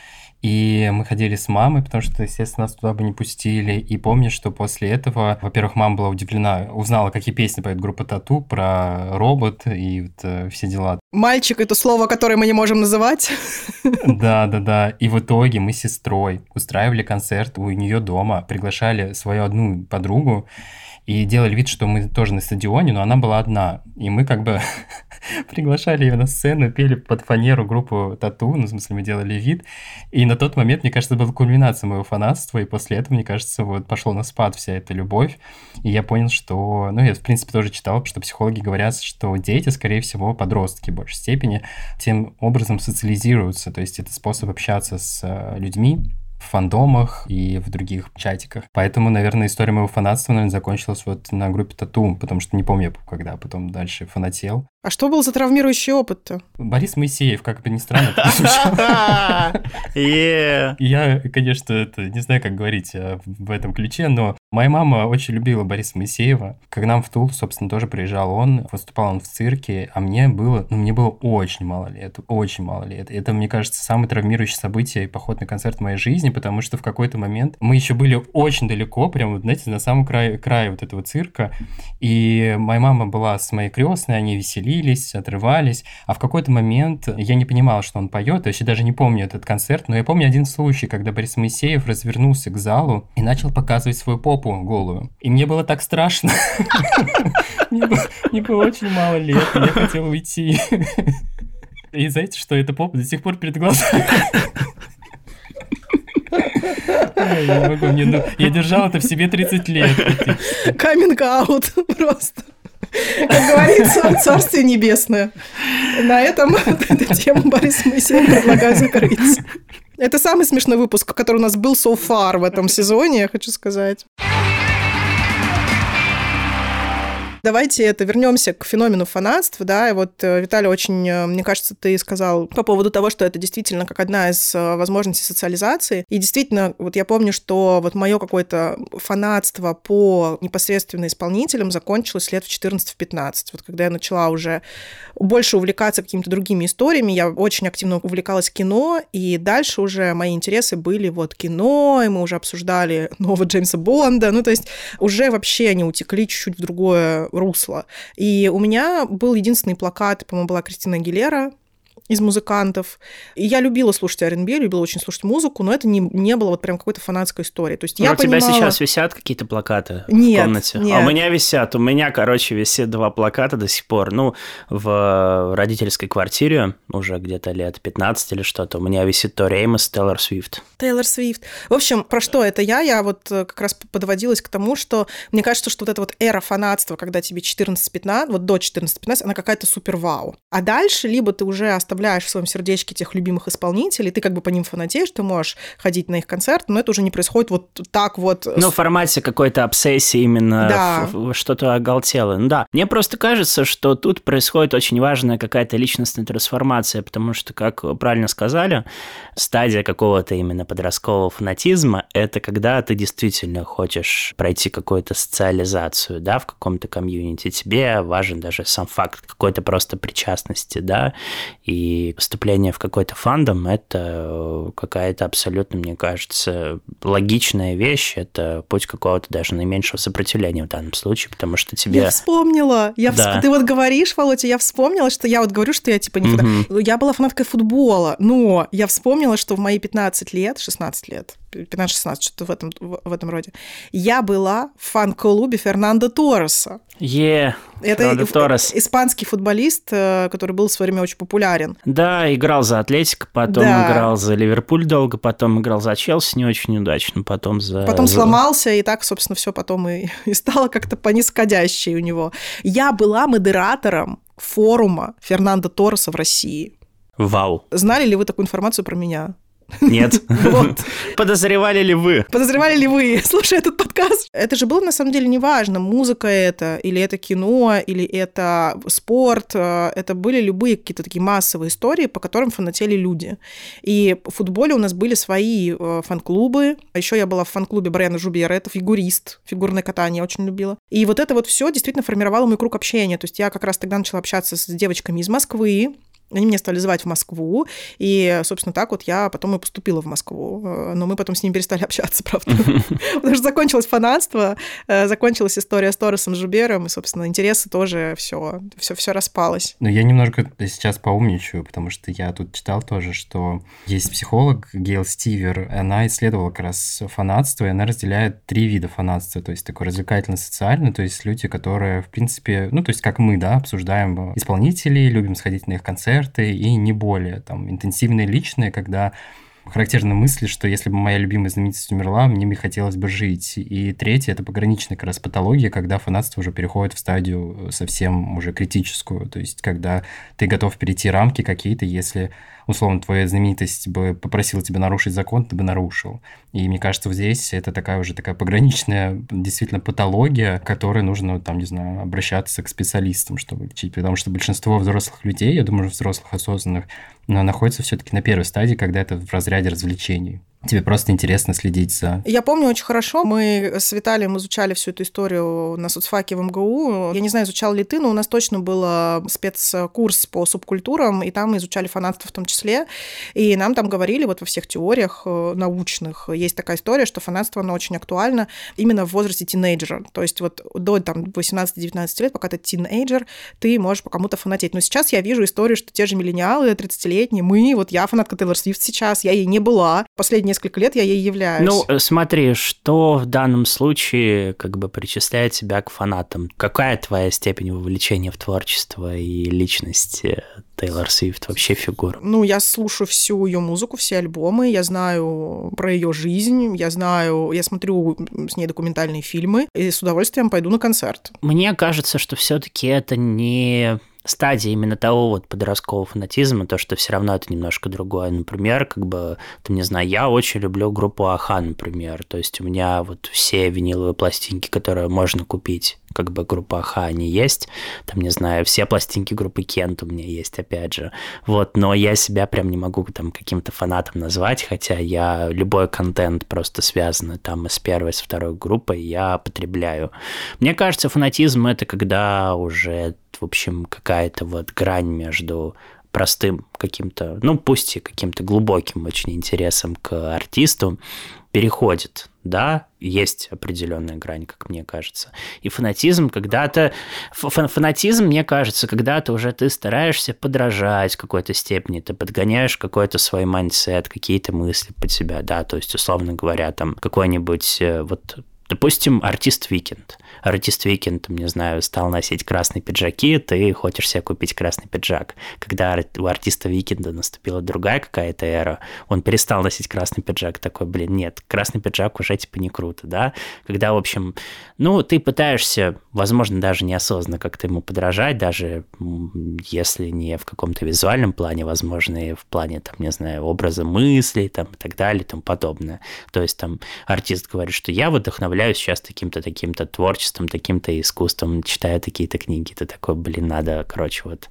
и мы ходили с мамой, потому что, естественно, нас туда бы не пустили. И помню, что после этого, во-первых, мама была удивлена, узнала, какие песни поет группа Тату про робот и вот, э, все дела. Мальчик — это слово, которое мы не можем называть. [LAUGHS] Да, да, да. И в итоге мы с сестрой устраивали концерт у нее дома, приглашали свою одну подругу, и делали вид, что мы тоже на стадионе, но она была одна. И мы как бы [LAUGHS] приглашали ее на сцену, пели под фанеру группу Тату, ну, в смысле, мы делали вид. И на тот момент, мне кажется, была кульминация моего фанатства, и после этого, мне кажется, вот пошло на спад вся эта любовь. И я понял, что... Ну, я, в принципе, тоже читал, что психологи говорят, что дети, скорее всего, подростки в большей степени, тем образом социализируются, то есть это способ общаться с э, людьми, в фандомах и в других чатиках. Поэтому, наверное, история моего фанатства, наверное, закончилась вот на группе Тату, потому что не помню, когда потом дальше фанател. А что был за травмирующий опыт-то? Борис Моисеев, как бы ни странно. [LAUGHS] Я, конечно, это не знаю, как говорить а, в этом ключе, но моя мама очень любила Бориса Моисеева. К нам в Тул, собственно, тоже приезжал он, выступал он в цирке, а мне было, ну, мне было очень мало лет, очень мало лет. Это, мне кажется, самое травмирующее событие и поход на концерт в моей жизни, потому что в какой-то момент мы еще были очень далеко, прямо, знаете, на самом крае, крае вот этого цирка, и моя мама была с моей крестной, они веселились, отрывались, а в какой-то момент я не понимал, что он поет, я вообще даже не помню этот концерт, но я помню один случай, когда Борис Моисеев развернулся к залу и начал показывать свою попу голую. И мне было так страшно. [LAUGHS] Мне было очень мало лет, я хотел уйти. И знаете, что эта попа до сих пор перед глазами. Я, держал это в себе 30 лет. Каминг-аут просто. Как говорится, Царствие Небесное. На этом эту тему Борис Моисеев предлагаю закрыть. Это самый смешной выпуск, который у нас был so far в этом сезоне, я хочу сказать. Давайте это вернемся к феномену фанатства, да, и вот э, Виталий очень, э, мне кажется, ты сказал по поводу того, что это действительно как одна из э, возможностей социализации, и действительно, вот я помню, что вот мое какое-то фанатство по непосредственно исполнителям закончилось лет в 14-15, вот когда я начала уже больше увлекаться какими-то другими историями, я очень активно увлекалась кино, и дальше уже мои интересы были вот кино, и мы уже обсуждали нового Джеймса Бонда, ну то есть уже вообще они утекли чуть-чуть в другое русло. И у меня был единственный плакат, по-моему, была Кристина Гилера, из музыкантов. И я любила слушать R&B, любила очень слушать музыку, но это не, не было вот прям какой-то фанатской истории. То есть но я у понимала... тебя сейчас висят какие-то плакаты нет, в комнате? Нет. А у меня висят. У меня, короче, висит два плаката до сих пор. Ну, в родительской квартире уже где-то лет 15 или что-то. У меня висит то Реймос, Тейлор Свифт. Тейлор Свифт. В общем, про что это я? Я вот э, как раз подводилась к тому, что мне кажется, что вот эта вот эра фанатства, когда тебе 14-15, вот до 14-15, она какая-то супер вау. А дальше либо ты уже оставляешь в своем сердечке тех любимых исполнителей, ты как бы по ним фанатеешь, ты можешь ходить на их концерт, но это уже не происходит вот так вот. Ну, в формате какой-то обсессии именно, да. что-то оголтелое. Ну да, мне просто кажется, что тут происходит очень важная какая-то личностная трансформация потому что, как правильно сказали, стадия какого-то именно подросткового фанатизма – это когда ты действительно хочешь пройти какую-то социализацию, да, в каком-то комьюнити. Тебе важен даже сам факт какой-то просто причастности, да, и поступление в какой-то фандом – это какая-то абсолютно, мне кажется, логичная вещь, это путь какого-то даже наименьшего сопротивления в данном случае, потому что тебе... Я вспомнила, я Да. всп- ты вот говоришь, Володя, я вспомнила, что я вот говорю, что я типа не Мгм. Я была фанаткой футбола, но я вспомнила, что в мои 15 лет, 16 лет, 15-16, что-то в этом, в, этом роде, я была в фан-клубе Фернандо Торреса. Е, Это Фернандо Торрес. испанский футболист, э, который был в свое время очень популярен. Да, играл за Атлетико, потом Да. играл за Ливерпуль долго, потом играл за Челси не очень удачно, потом за... Потом за- сломался, и так, собственно, все потом и, [LAUGHS] и стало как-то по нисходящей у него. Я была модератором форума Фернандо Торреса в России. Вау. Знали ли вы такую информацию про меня? Нет. Вот. [LAUGHS] Подозревали ли вы? Подозревали ли вы, [LAUGHS] слушая этот подкаст? Это же было на самом деле неважно, музыка это, или это кино, или это спорт. э, Это были любые какие-то такие массовые истории, по которым фанатели люди. И в футболе у нас были свои э, фан-клубы. А еще я была в фан-клубе Брайана Жубера, это фигурист, фигурное катание я очень любила. И вот это вот все действительно формировало мой круг общения. То есть я как раз тогда начала общаться с девочками из Москвы, они меня стали звать в Москву, и, собственно, так вот я потом и поступила в Москву. Э, Но мы потом с ними перестали [LAUGHS] общаться, правда. [LAUGHS] Потому что закончилось фанатство, э, закончилась история с Торресом Жубером, и, собственно, интересы тоже все, все, все распалось. Но я немножко сейчас поумничаю, потому что я тут читал тоже, что есть психолог Гейл Стивер, она исследовала как раз фанатство, и она разделяет три вида фанатства, то есть такое развлекательно-социальное, то есть люди, которые, в принципе, ну, то есть как мы, да, обсуждаем исполнителей, любим сходить на их концерты, и не более, там, интенсивные личные, когда характерна мысль, что если бы моя любимая знаменитость умерла, мне бы хотелось бы жить. И третье – это пограничная как раз патология, когда фанатство уже переходит в стадию э, совсем уже критическую. То есть, когда ты готов перейти рамки какие-то, если, условно, твоя знаменитость бы попросила тебя нарушить закон, ты бы нарушил. И мне кажется, здесь это такая уже такая пограничная действительно патология, которой нужно, там, не знаю, обращаться к специалистам, чтобы лечить. Потому что большинство взрослых людей, я думаю, взрослых осознанных, но находится все-таки на первой стадии, когда это в разряде развлечений. Тебе просто интересно следить за... Я помню очень хорошо, мы с Виталием изучали всю эту историю на соцфаке в МГУ. Я не знаю, изучал ли ты, но у нас точно был э, спецкурс по субкультурам, и там мы изучали фанатство в том числе. И нам там говорили вот во всех теориях э, научных, есть такая история, что фанатство, оно очень актуально именно в возрасте тинейджера. То есть вот до там 18-19 лет, пока ты тинейджер, ты можешь по кому-то фанатеть. Но сейчас я вижу историю, что те же миллениалы, 30-летние, мы, вот я фанатка Тейлор Свифт сейчас, я ей не была. Последние несколько лет я ей являюсь. Ну, э, смотри, что в данном случае как бы причисляет тебя к фанатам? Какая твоя степень вовлечения в творчество и личность э, Тейлор Свифт, вообще фигура? Ну, я слушаю всю ее музыку, все альбомы, я знаю про ее жизнь, я знаю, я смотрю с ней документальные фильмы и с удовольствием пойду на концерт. Мне кажется, что все-таки это не стадия именно того вот подросткового фанатизма, то, что все равно это немножко другое. Например, как бы, там, не знаю, я очень люблю группу Аха, например. То есть у меня вот все виниловые пластинки, которые можно купить, как бы группа Аха, они есть. Там, не знаю, все пластинки группы Кент у меня есть, опять же. Вот, но я себя прям не могу там каким-то фанатом назвать, хотя я любой контент просто связанный там с первой, с второй группой я потребляю. Мне кажется, фанатизм это когда уже, в общем, какая-то вот грань между простым каким-то, ну пусть и каким-то глубоким очень интересом к артисту переходит, да, есть определенная грань, как мне кажется. И фанатизм когда-то, фанатизм, мне кажется, когда-то уже ты стараешься подражать в какой-то степени, ты подгоняешь какой-то свой mindset, какие-то мысли под себя, да, то есть, условно говоря, там какой-нибудь э, вот Допустим, артист Weeknd. Артист Weeknd, не знаю, стал носить красные пиджаки, ты хочешь себе купить красный пиджак. Когда у артиста Weeknd а наступила другая какая-то эра, он перестал носить красный пиджак, такой, блин, нет, красный пиджак уже типа не круто, да? Когда, в общем, ну, ты пытаешься, возможно, даже неосознанно как-то ему подражать, даже если не в каком-то визуальном плане, возможно, и в плане, там, не знаю, образа мыслей, там, и так далее, и тому подобное. То есть, там, артист говорит, что я вдохновляюсь сейчас таким-то, таким-то творчеством, таким-то искусством, читаю такие-то книги, ты такой, блин, надо, короче, вот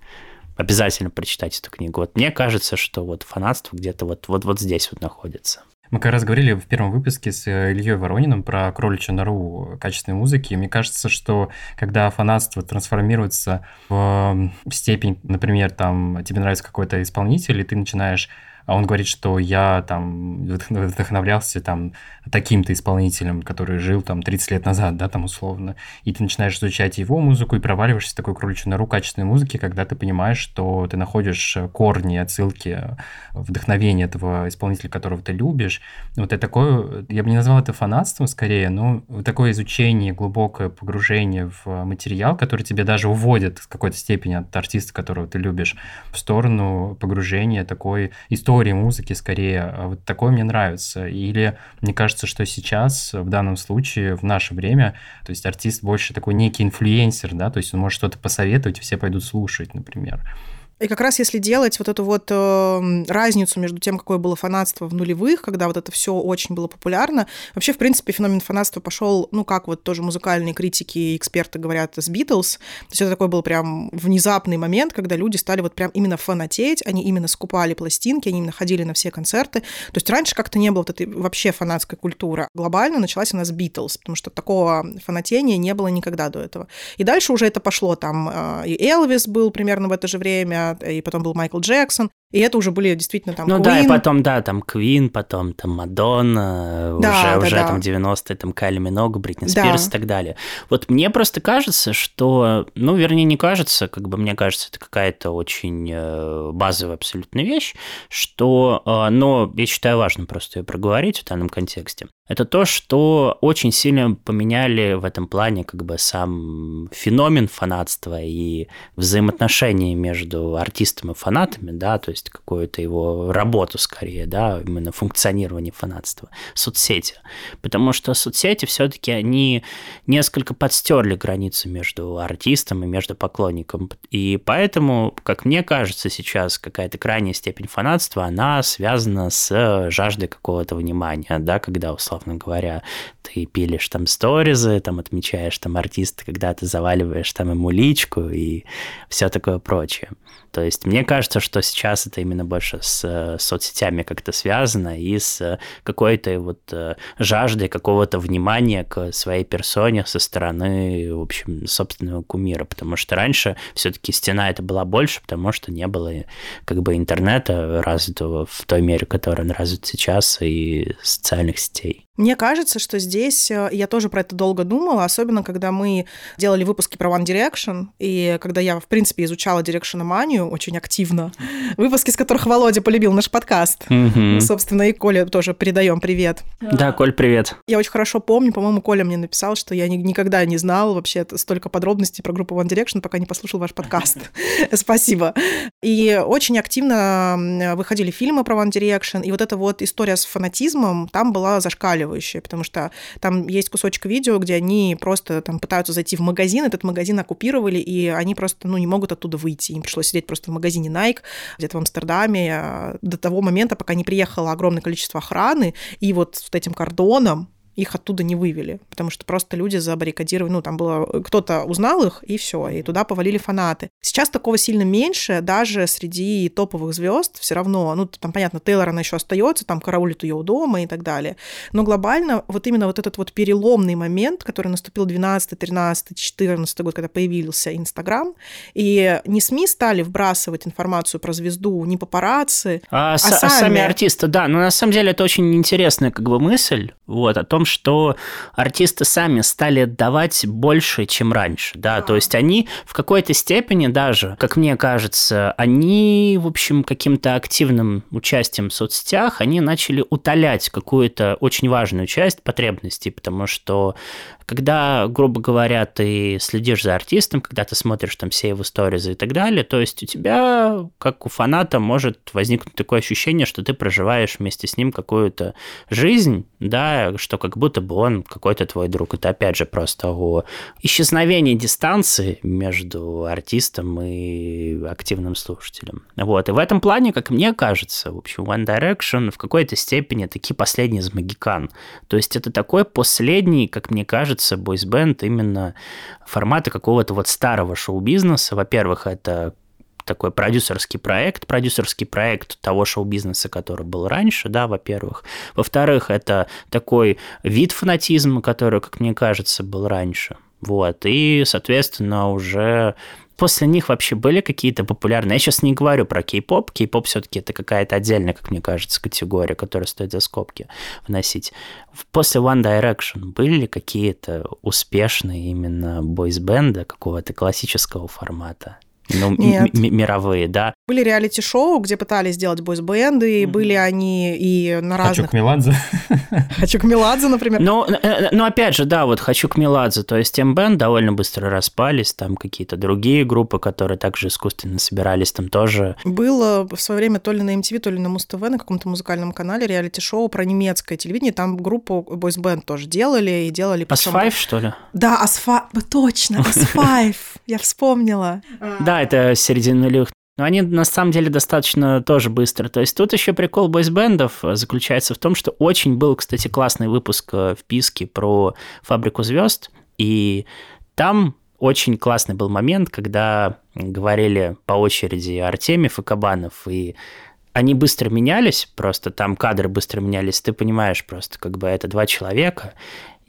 обязательно прочитать эту книгу. Вот мне кажется, что вот фанатство где-то вот, вот, вот здесь вот находится. Мы как раз говорили в первом выпуске с э, Ильей Ворониным про кроличью нору качественной музыки. мне кажется, что когда фанатство трансформируется в степень, например, там тебе нравится какой-то исполнитель, и ты начинаешь а он говорит, что я там вдохновлялся там таким-то исполнителем, который жил там 30 лет назад, да, там условно, и ты начинаешь изучать его музыку и проваливаешься в такой кроличью нору качественной музыки, когда ты понимаешь, что ты находишь корни, отсылки, вдохновение этого исполнителя, которого ты любишь. Вот это такое, я бы не назвал это фанатством скорее, но такое изучение, глубокое погружение в материал, который тебе даже уводит в какой-то степени от артиста, которого ты любишь, в сторону погружения такой истории теории музыки скорее. А вот такое мне нравится. Или мне кажется, что сейчас, в данном случае, в наше время, то есть артист больше такой некий инфлюенсер, да, то есть он может что-то посоветовать, и все пойдут слушать, например. И как раз если делать вот эту вот э, разницу между тем, какое было фанатство в нулевых, когда вот это все очень было популярно, вообще, в принципе, феномен фанатства пошел, ну, как вот тоже музыкальные критики и эксперты говорят, с Битлз. То есть это такой был прям внезапный момент, когда люди стали вот прям именно фанатеть, они именно скупали пластинки, они именно ходили на все концерты. То есть раньше как-то не было вот этой вообще фанатской культуры. Глобально началась она с Битлз, потому что такого фанатения не было никогда до этого. И дальше уже это пошло, там э, и Элвис был примерно в это же время, и потом был Майкл Джексон. И это уже были действительно там Ну Queen. да, и потом, да, там Квин, потом там Мадонна, да, уже, да, уже да. там 90-е, там Кайли Миног, Бритни Спирс да. и так далее. Вот мне просто кажется, что, ну, вернее, не кажется, как бы мне кажется, это какая-то очень э, базовая абсолютно вещь, что, э, но я считаю важным просто ее проговорить в данном контексте. Это то, что очень сильно поменяли в этом плане как бы сам феномен фанатства и взаимоотношения между артистом и фанатами, да, то есть какую-то его работу скорее, да, именно функционирование фанатства, соцсети. Потому что соцсети все-таки они несколько подстерли границу между артистом и между поклонником. И поэтому, как мне кажется, сейчас какая-то крайняя степень фанатства, она связана с жаждой какого-то внимания, да, когда, условно говоря, ты пилишь там сторизы, там отмечаешь там артиста, когда ты заваливаешь там ему личку и все такое прочее. То есть мне кажется, что сейчас это именно больше с э, соцсетями как-то связано и с какой-то вот э, жаждой какого-то внимания к своей персоне со стороны, в общем, собственного кумира, потому что раньше все-таки стена это была больше, потому что не было как бы интернета развитого в той мере, которой он развит сейчас, и социальных сетей. Мне кажется, что здесь, э, я тоже про это долго думала, особенно когда мы делали выпуски про One Direction, и когда я, в принципе, изучала дирекшономанию очень активно, [LAUGHS] выпуски, с которых Володя полюбил наш подкаст. Угу. Собственно, и Коля тоже передаем привет. Да, Коль, привет. Я очень хорошо помню, по-моему, Коля мне написал, что я никогда не знал вообще столько подробностей про группу One Direction, пока не послушал ваш подкаст. [LAUGHS] Спасибо. И очень активно выходили фильмы про One Direction, и вот эта вот история с фанатизмом там была зашкаливающая зашкаливающее, потому что там есть кусочек видео, где они просто там пытаются зайти в магазин, этот магазин оккупировали, и они просто, ну, не могут оттуда выйти. Им пришлось сидеть просто в магазине Nike где-то в Амстердаме а, до того момента, пока не приехало огромное количество охраны, и вот с вот этим кордоном их оттуда не вывели, потому что просто люди забаррикадировали, ну, там было, кто-то узнал их, и все, и туда повалили фанаты. Сейчас такого сильно меньше, даже среди топовых звезд все равно, ну, там, понятно, Тейлор, она еще остается, там караулит ее у дома и так далее, но глобально вот именно вот этот вот переломный момент, который наступил 12, 13, 14 год, когда появился Инстаграм, и не СМИ стали вбрасывать информацию про звезду, не папарацци, а, а, сами... а сами артисты, да, но на самом деле это очень интересная как бы мысль, вот, о том, что артисты сами стали отдавать больше, чем раньше, да, то есть они в какой-то степени даже, как мне кажется, они, в общем, каким-то активным участием в соцсетях, они начали утолять какую-то очень важную часть потребностей, потому что когда, грубо говоря, ты следишь за артистом, когда ты смотришь там все его сторизы и так далее, то есть у тебя, как у фаната, может возникнуть такое ощущение, что ты проживаешь вместе с ним какую-то жизнь, да, что как будто бы он какой-то твой друг. Это опять же просто о исчезновении дистанции между артистом и активным слушателем. Вот. И в этом плане, как мне кажется, в общем, One Direction в какой-то степени такие последние из магикан. То есть это такой последний, как мне кажется, кажется, бойсбенд именно формата какого-то вот старого шоу-бизнеса. Во-первых, это такой продюсерский проект, продюсерский проект того шоу-бизнеса, который был раньше, да, во-первых. Во-вторых, это такой вид фанатизма, который, как мне кажется, был раньше. Вот, и, соответственно, уже после них вообще были какие-то популярные? Я сейчас не говорю про кей-поп. Кей-поп все-таки это какая-то отдельная, как мне кажется, категория, которая стоит за скобки вносить. После One Direction были ли какие-то успешные именно бойсбенды какого-то классического формата? Ну, мировые, да. Были реалити-шоу, где пытались сделать бойс-бенды, mm-hmm. были они и на разных... Хочу к Меладзе. [LAUGHS] Хочу к Меладзе, например. Ну, э, э, ну, опять же, да, вот Хочу к Меладзе, то есть М-бенд довольно быстро распались, там какие-то другие группы, которые также искусственно собирались, там тоже... Было в свое время то ли на MTV, то ли на Муз-ТВ, на каком-то музыкальном канале реалити-шоу про немецкое телевидение, там группу бойс-бенд тоже делали, и делали... As-Five, что ли? Да, As-Five, точно, As-Five, [LAUGHS] я вспомнила. Да, это середина нулевых. Но они на самом деле достаточно тоже быстро. То есть тут еще прикол бойсбендов заключается в том, что очень был, кстати, классный выпуск э, в Писке про фабрику звезд, и там очень классный был момент, когда говорили по очереди Артемьев и Кабанов, и они быстро менялись, просто там кадры быстро менялись, ты понимаешь просто, как бы это два человека,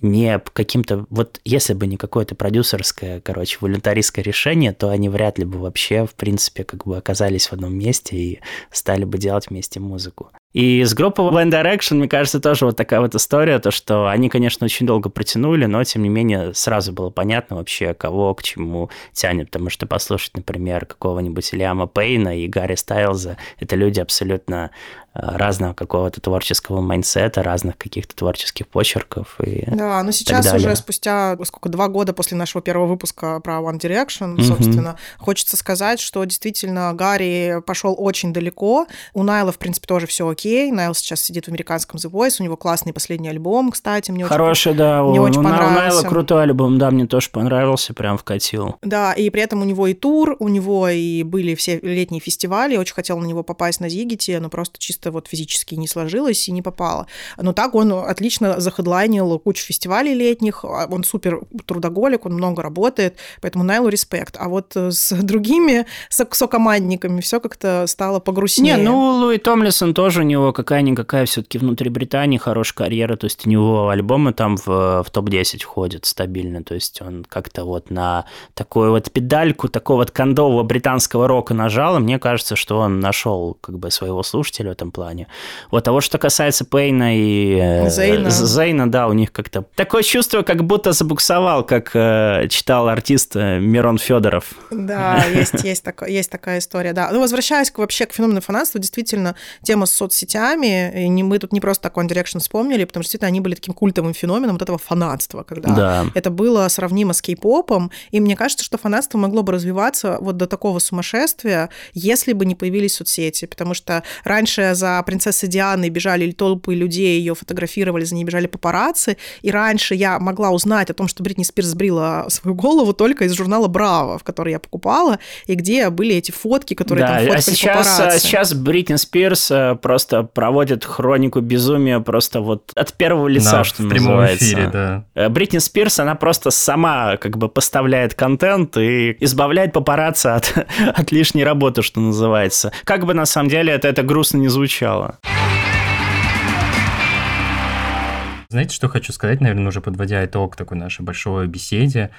не каким-то... Вот если бы не какое-то продюсерское, короче, волюнтаристское решение, то они вряд ли бы вообще, в принципе, как бы оказались в одном месте и стали бы делать вместе музыку. И с группой One Direction, мне кажется, тоже вот такая вот история, то, что они, конечно, очень долго протянули, но, тем не менее, сразу было понятно вообще, кого к чему тянет, потому что послушать, например, какого-нибудь Лиама Пейна и Гарри Стайлза, это люди абсолютно разного какого-то творческого майнсета, разных каких-то творческих почерков и Да, но сейчас уже спустя сколько, два года после нашего первого выпуска про One Direction, mm-hmm. собственно, хочется сказать, что действительно Гарри пошел очень далеко. У Найла, в принципе, тоже все окей. Найл сейчас сидит в американском The Voice, у него классный последний альбом, кстати, мне Хороший, очень, да, мне у, очень у понравился. Найла крутой альбом, да, мне тоже понравился, прям вкатил. Да, и при этом у него и тур, у него и были все летние фестивали, очень хотел на него попасть на Зигите, но просто чисто вот физически не сложилось и не попало. Но так он отлично захедлайнил кучу фестивалей летних, а он супер трудоголик, он много работает, поэтому Найлу респект. А вот с [LAUGHS] другими сокомандниками все как-то стало погрустнее. Не, ну Луи Томлисон тоже него какая-никакая все-таки внутри Британии хорошая карьера, то есть у него альбомы там в, в топ-10 входят стабильно, то есть он как-то вот на такую вот педальку такого вот кондового британского рока нажал, и мне кажется, что он нашел как бы своего слушателя в этом плане. Вот, а вот что касается Пейна и э, Зейна. Зейна, да, у них как-то такое чувство, как будто забуксовал, как э, читал артист э, Мирон Федоров. Да, есть, есть, такая история, да. Ну, возвращаясь вообще к феномену фанатства, действительно, тема с соцсетями, и не, мы тут не просто так One Direction вспомнили, потому что действительно они были таким культовым феноменом вот этого фанатства, когда да. это было сравнимо с кей-попом, и мне кажется, что фанатство могло бы развиваться вот до такого сумасшествия, если бы не появились соцсети, потому что раньше за принцессой Дианой бежали толпы людей, ее фотографировали, за ней бежали папарацци. И раньше я могла узнать о том, что Бритни Спирс сбрила свою голову только из журнала «Браво», в который я покупала, и где были эти фотки, которые да, там фоткали а сейчас, папарацци. сейчас Бритни Спирс э, просто проводит хронику безумия просто вот от первого лица, да, что в называется. Эфире, да. Э, Бритни Спирс, она просто сама как бы поставляет контент и избавляет папарацци от, [LAUGHS] от лишней работы, что называется. Как бы на самом деле это, это грустно не звучало. Знаете, что хочу сказать, наверное, уже подводя итог такой нашей большой беседе.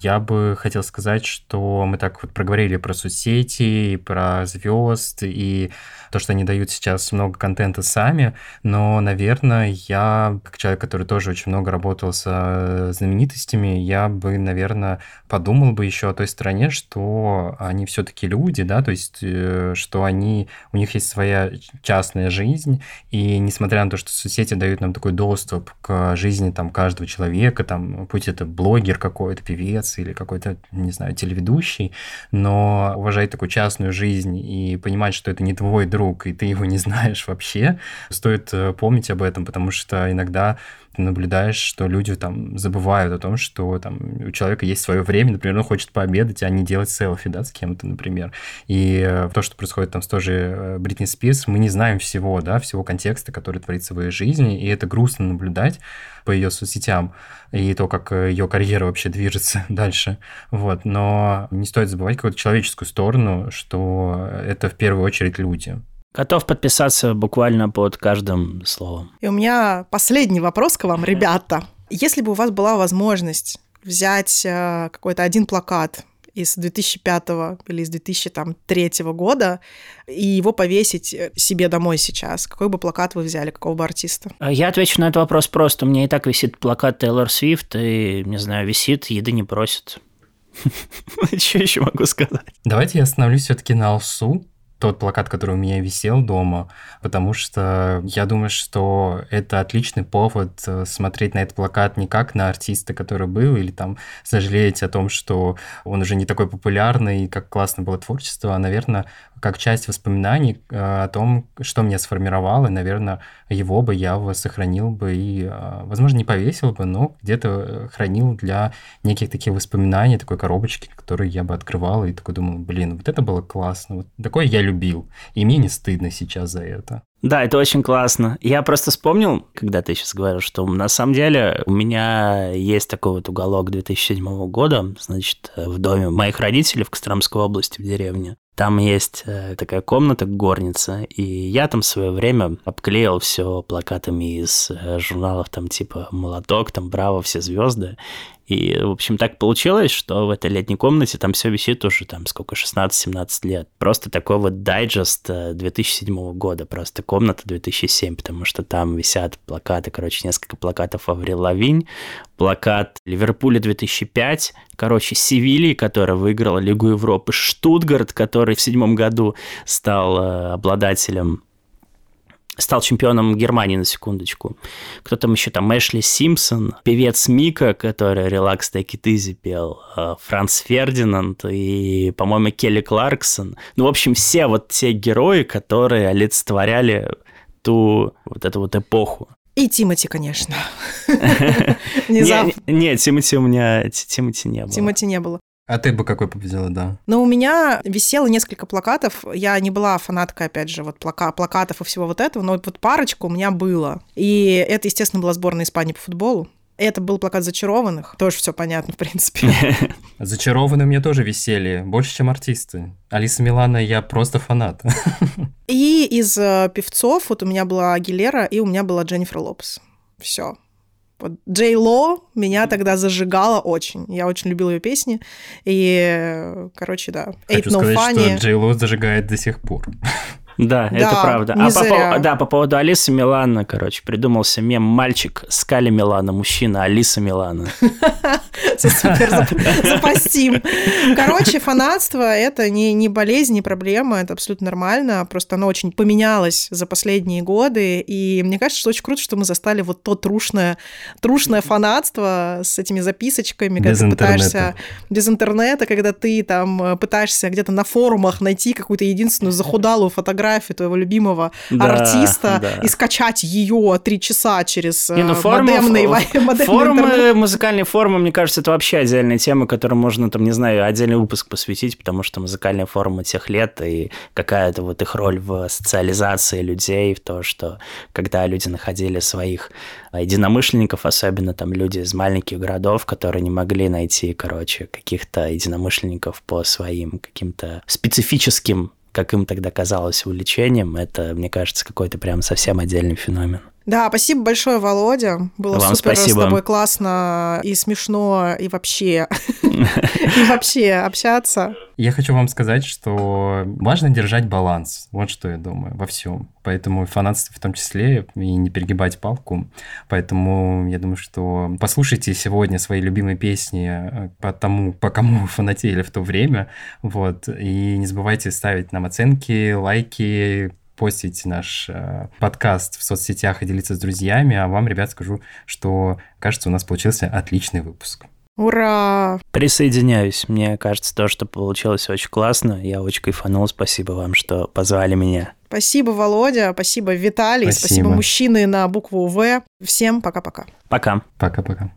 Я бы хотел сказать, что мы так вот проговорили про соцсети, про звезд и то, что они дают сейчас много контента сами, но, наверное, я, как человек, который тоже очень много работал с э, знаменитостями, я бы, наверное, подумал бы еще о той стороне, что они все-таки люди, да, то есть, э, что они, у них есть своя частная жизнь, и несмотря на то, что соцсети дают нам такой доступ к жизни там каждого человека, там, пусть это блогер какой-то, певец или какой-то, не знаю, телеведущий, но уважать такую частную жизнь и понимать, что это не твой друг, друг, и ты его не знаешь вообще, стоит э, помнить об этом, потому что иногда Ты наблюдаешь, что люди там забывают о том, что там у человека есть свое время, например, он хочет пообедать, а не делать селфи, да, с кем-то, например. И э, то, что происходит там с той же э, Бритни Спирс, мы не знаем всего, да, всего контекста, который творится в ее жизни, и это грустно наблюдать по ее соцсетям и то, как ее карьера вообще движется [LAUGHS] дальше. Вот. Но не стоит забывать какую-то человеческую сторону, что это в первую очередь люди. Готов подписаться буквально под каждым словом. И у меня последний вопрос к вам, ребята. Если бы у вас была возможность взять э, какой-то один плакат из 2005 или из 2003 года и его повесить э, себе домой сейчас, какой бы плакат вы взяли, какого бы артиста? А я отвечу на этот вопрос просто. У меня и так висит плакат Тейлор Свифт, и, не знаю, висит, еды не просит. [LAUGHS] Что еще могу сказать? Давайте я остановлюсь все-таки на Алсу тот плакат, который у меня висел дома, потому что я думаю, что это отличный повод э, смотреть на этот плакат не как на артиста, который был, или там сожалеть о том, что он уже не такой популярный, как классно было творчество, а, наверное, как часть воспоминаний э, о том, что меня сформировало, и, наверное, его бы я сохранил бы и, э, возможно, не повесил бы, но где-то хранил для неких таких воспоминаний, такой коробочки, которые я бы открывал и такой думал, блин, вот это было классно, вот такое я любил, и мне не стыдно сейчас за это. Да, это очень классно. Я просто вспомнил, когда ты сейчас говорил, что на самом деле у меня есть такой вот уголок 2007 года, значит, в доме моих родителей в Костромской области, в деревне. Там есть э, такая комната, горница, и я там в свое время обклеил все плакатами из э, журналов там типа «Молоток», там «Браво», «Все звезды». И, в общем, так получилось, что в этой летней комнате там все висит уже там сколько, 16-17 лет. Просто такой вот дайджест 2007 э, года, просто комната 2007, потому что там висят плакаты, короче, несколько плакатов Аврил Лавинь, плакат Ливерпуля 2005, короче, Севильи, которая выиграла Лигу Европы, Штутгарт, который в седьмом году стал э, обладателем стал чемпионом Германии на секундочку. Кто там еще там? Эшли Симпсон, певец Мика, который «Relax, take it easy» пел, э, Франц Фердинанд и, по-моему, Келли Кларксон. Ну, в общем, все вот те герои, которые олицетворяли ту вот эту вот эпоху. И Тимати, конечно. [LAUGHS] Нет, Тимати у меня Тимати не было. Тимати не было. А ты бы какой победила, да? Но у меня висело несколько плакатов. Я не была фанаткой, опять же, вот плака плакатов и всего вот этого, но вот парочку у меня было. И это, естественно, была сборная Испании по футболу. Это был плакат зачарованных. Тоже все понятно, в принципе. [LAUGHS] Зачарованные мне тоже висели. Больше, чем артисты. Алиса Милана, я просто фанат. И из э, певцов вот у меня была Агилера, и у меня была Дженнифер Лопес. Все. Вот Джей Ло меня тогда зажигала очень. Я очень любила ее песни. И, короче, да. Хочу Ain't сказать, no funny. что Джей Ло зажигает до сих пор. Да, Да, это правда. не А по, зря. пов- да, по поводу Алисы Милана, короче, придумался мем «Мальчик Скали Милана, мужчина Алиса Милана». [LAUGHS] Супер зап- запастим. Короче, фанатство — это не, не болезнь, не проблема, это абсолютно нормально. Просто оно очень поменялось за последние годы. И мне кажется, что очень круто, что мы застали вот то трушное, трушное фанатство с этими записочками, когда Без ты интернета. пытаешься без интернета, когда ты там э, пытаешься где-то на форумах найти какую-то единственную захудалую фотографию твоего любимого Да, артиста да. и скачать ее три часа через Не, ну э, форумы, модемный, модемный интернет. форумы, музыкальные форумы, мне кажется, это вообще отдельная тема, которой можно, там, не знаю, отдельный выпуск посвятить, потому что музыкальные форумы тех лет и какая-то вот их роль в социализации людей, в то, что когда люди находили своих а, единомышленников, особенно там люди из маленьких городов, которые не могли найти, короче, каких-то единомышленников по своим каким-то специфическим как им тогда казалось, увлечением, это, мне кажется, какой-то прям совсем отдельный феномен. Да, спасибо большое, Володя. Было Вам супер спасибо. с тобой классно и смешно, и вообще, [LAUGHS] и вообще общаться. Я хочу вам сказать, что важно держать баланс. Вот что я думаю во всем. Поэтому фанатство в том числе, и не перегибать палку. Поэтому я думаю, что послушайте сегодня свои любимые песни э, по тому, по кому вы фанатели в то время. Вот. И не забывайте ставить нам оценки, лайки, постить наш э, подкаст в соцсетях и делиться с друзьями. А вам, ребят, скажу, что, кажется, у нас получился отличный выпуск. Ура! Присоединяюсь. Мне кажется, то, что получилось очень классно. Я очень кайфанул. Спасибо вам, что позвали меня. Спасибо, Володя. Спасибо, Виталий. Спасибо, Спасибо мужчины на букву В. Всем пока-пока. Пока. Пока-пока.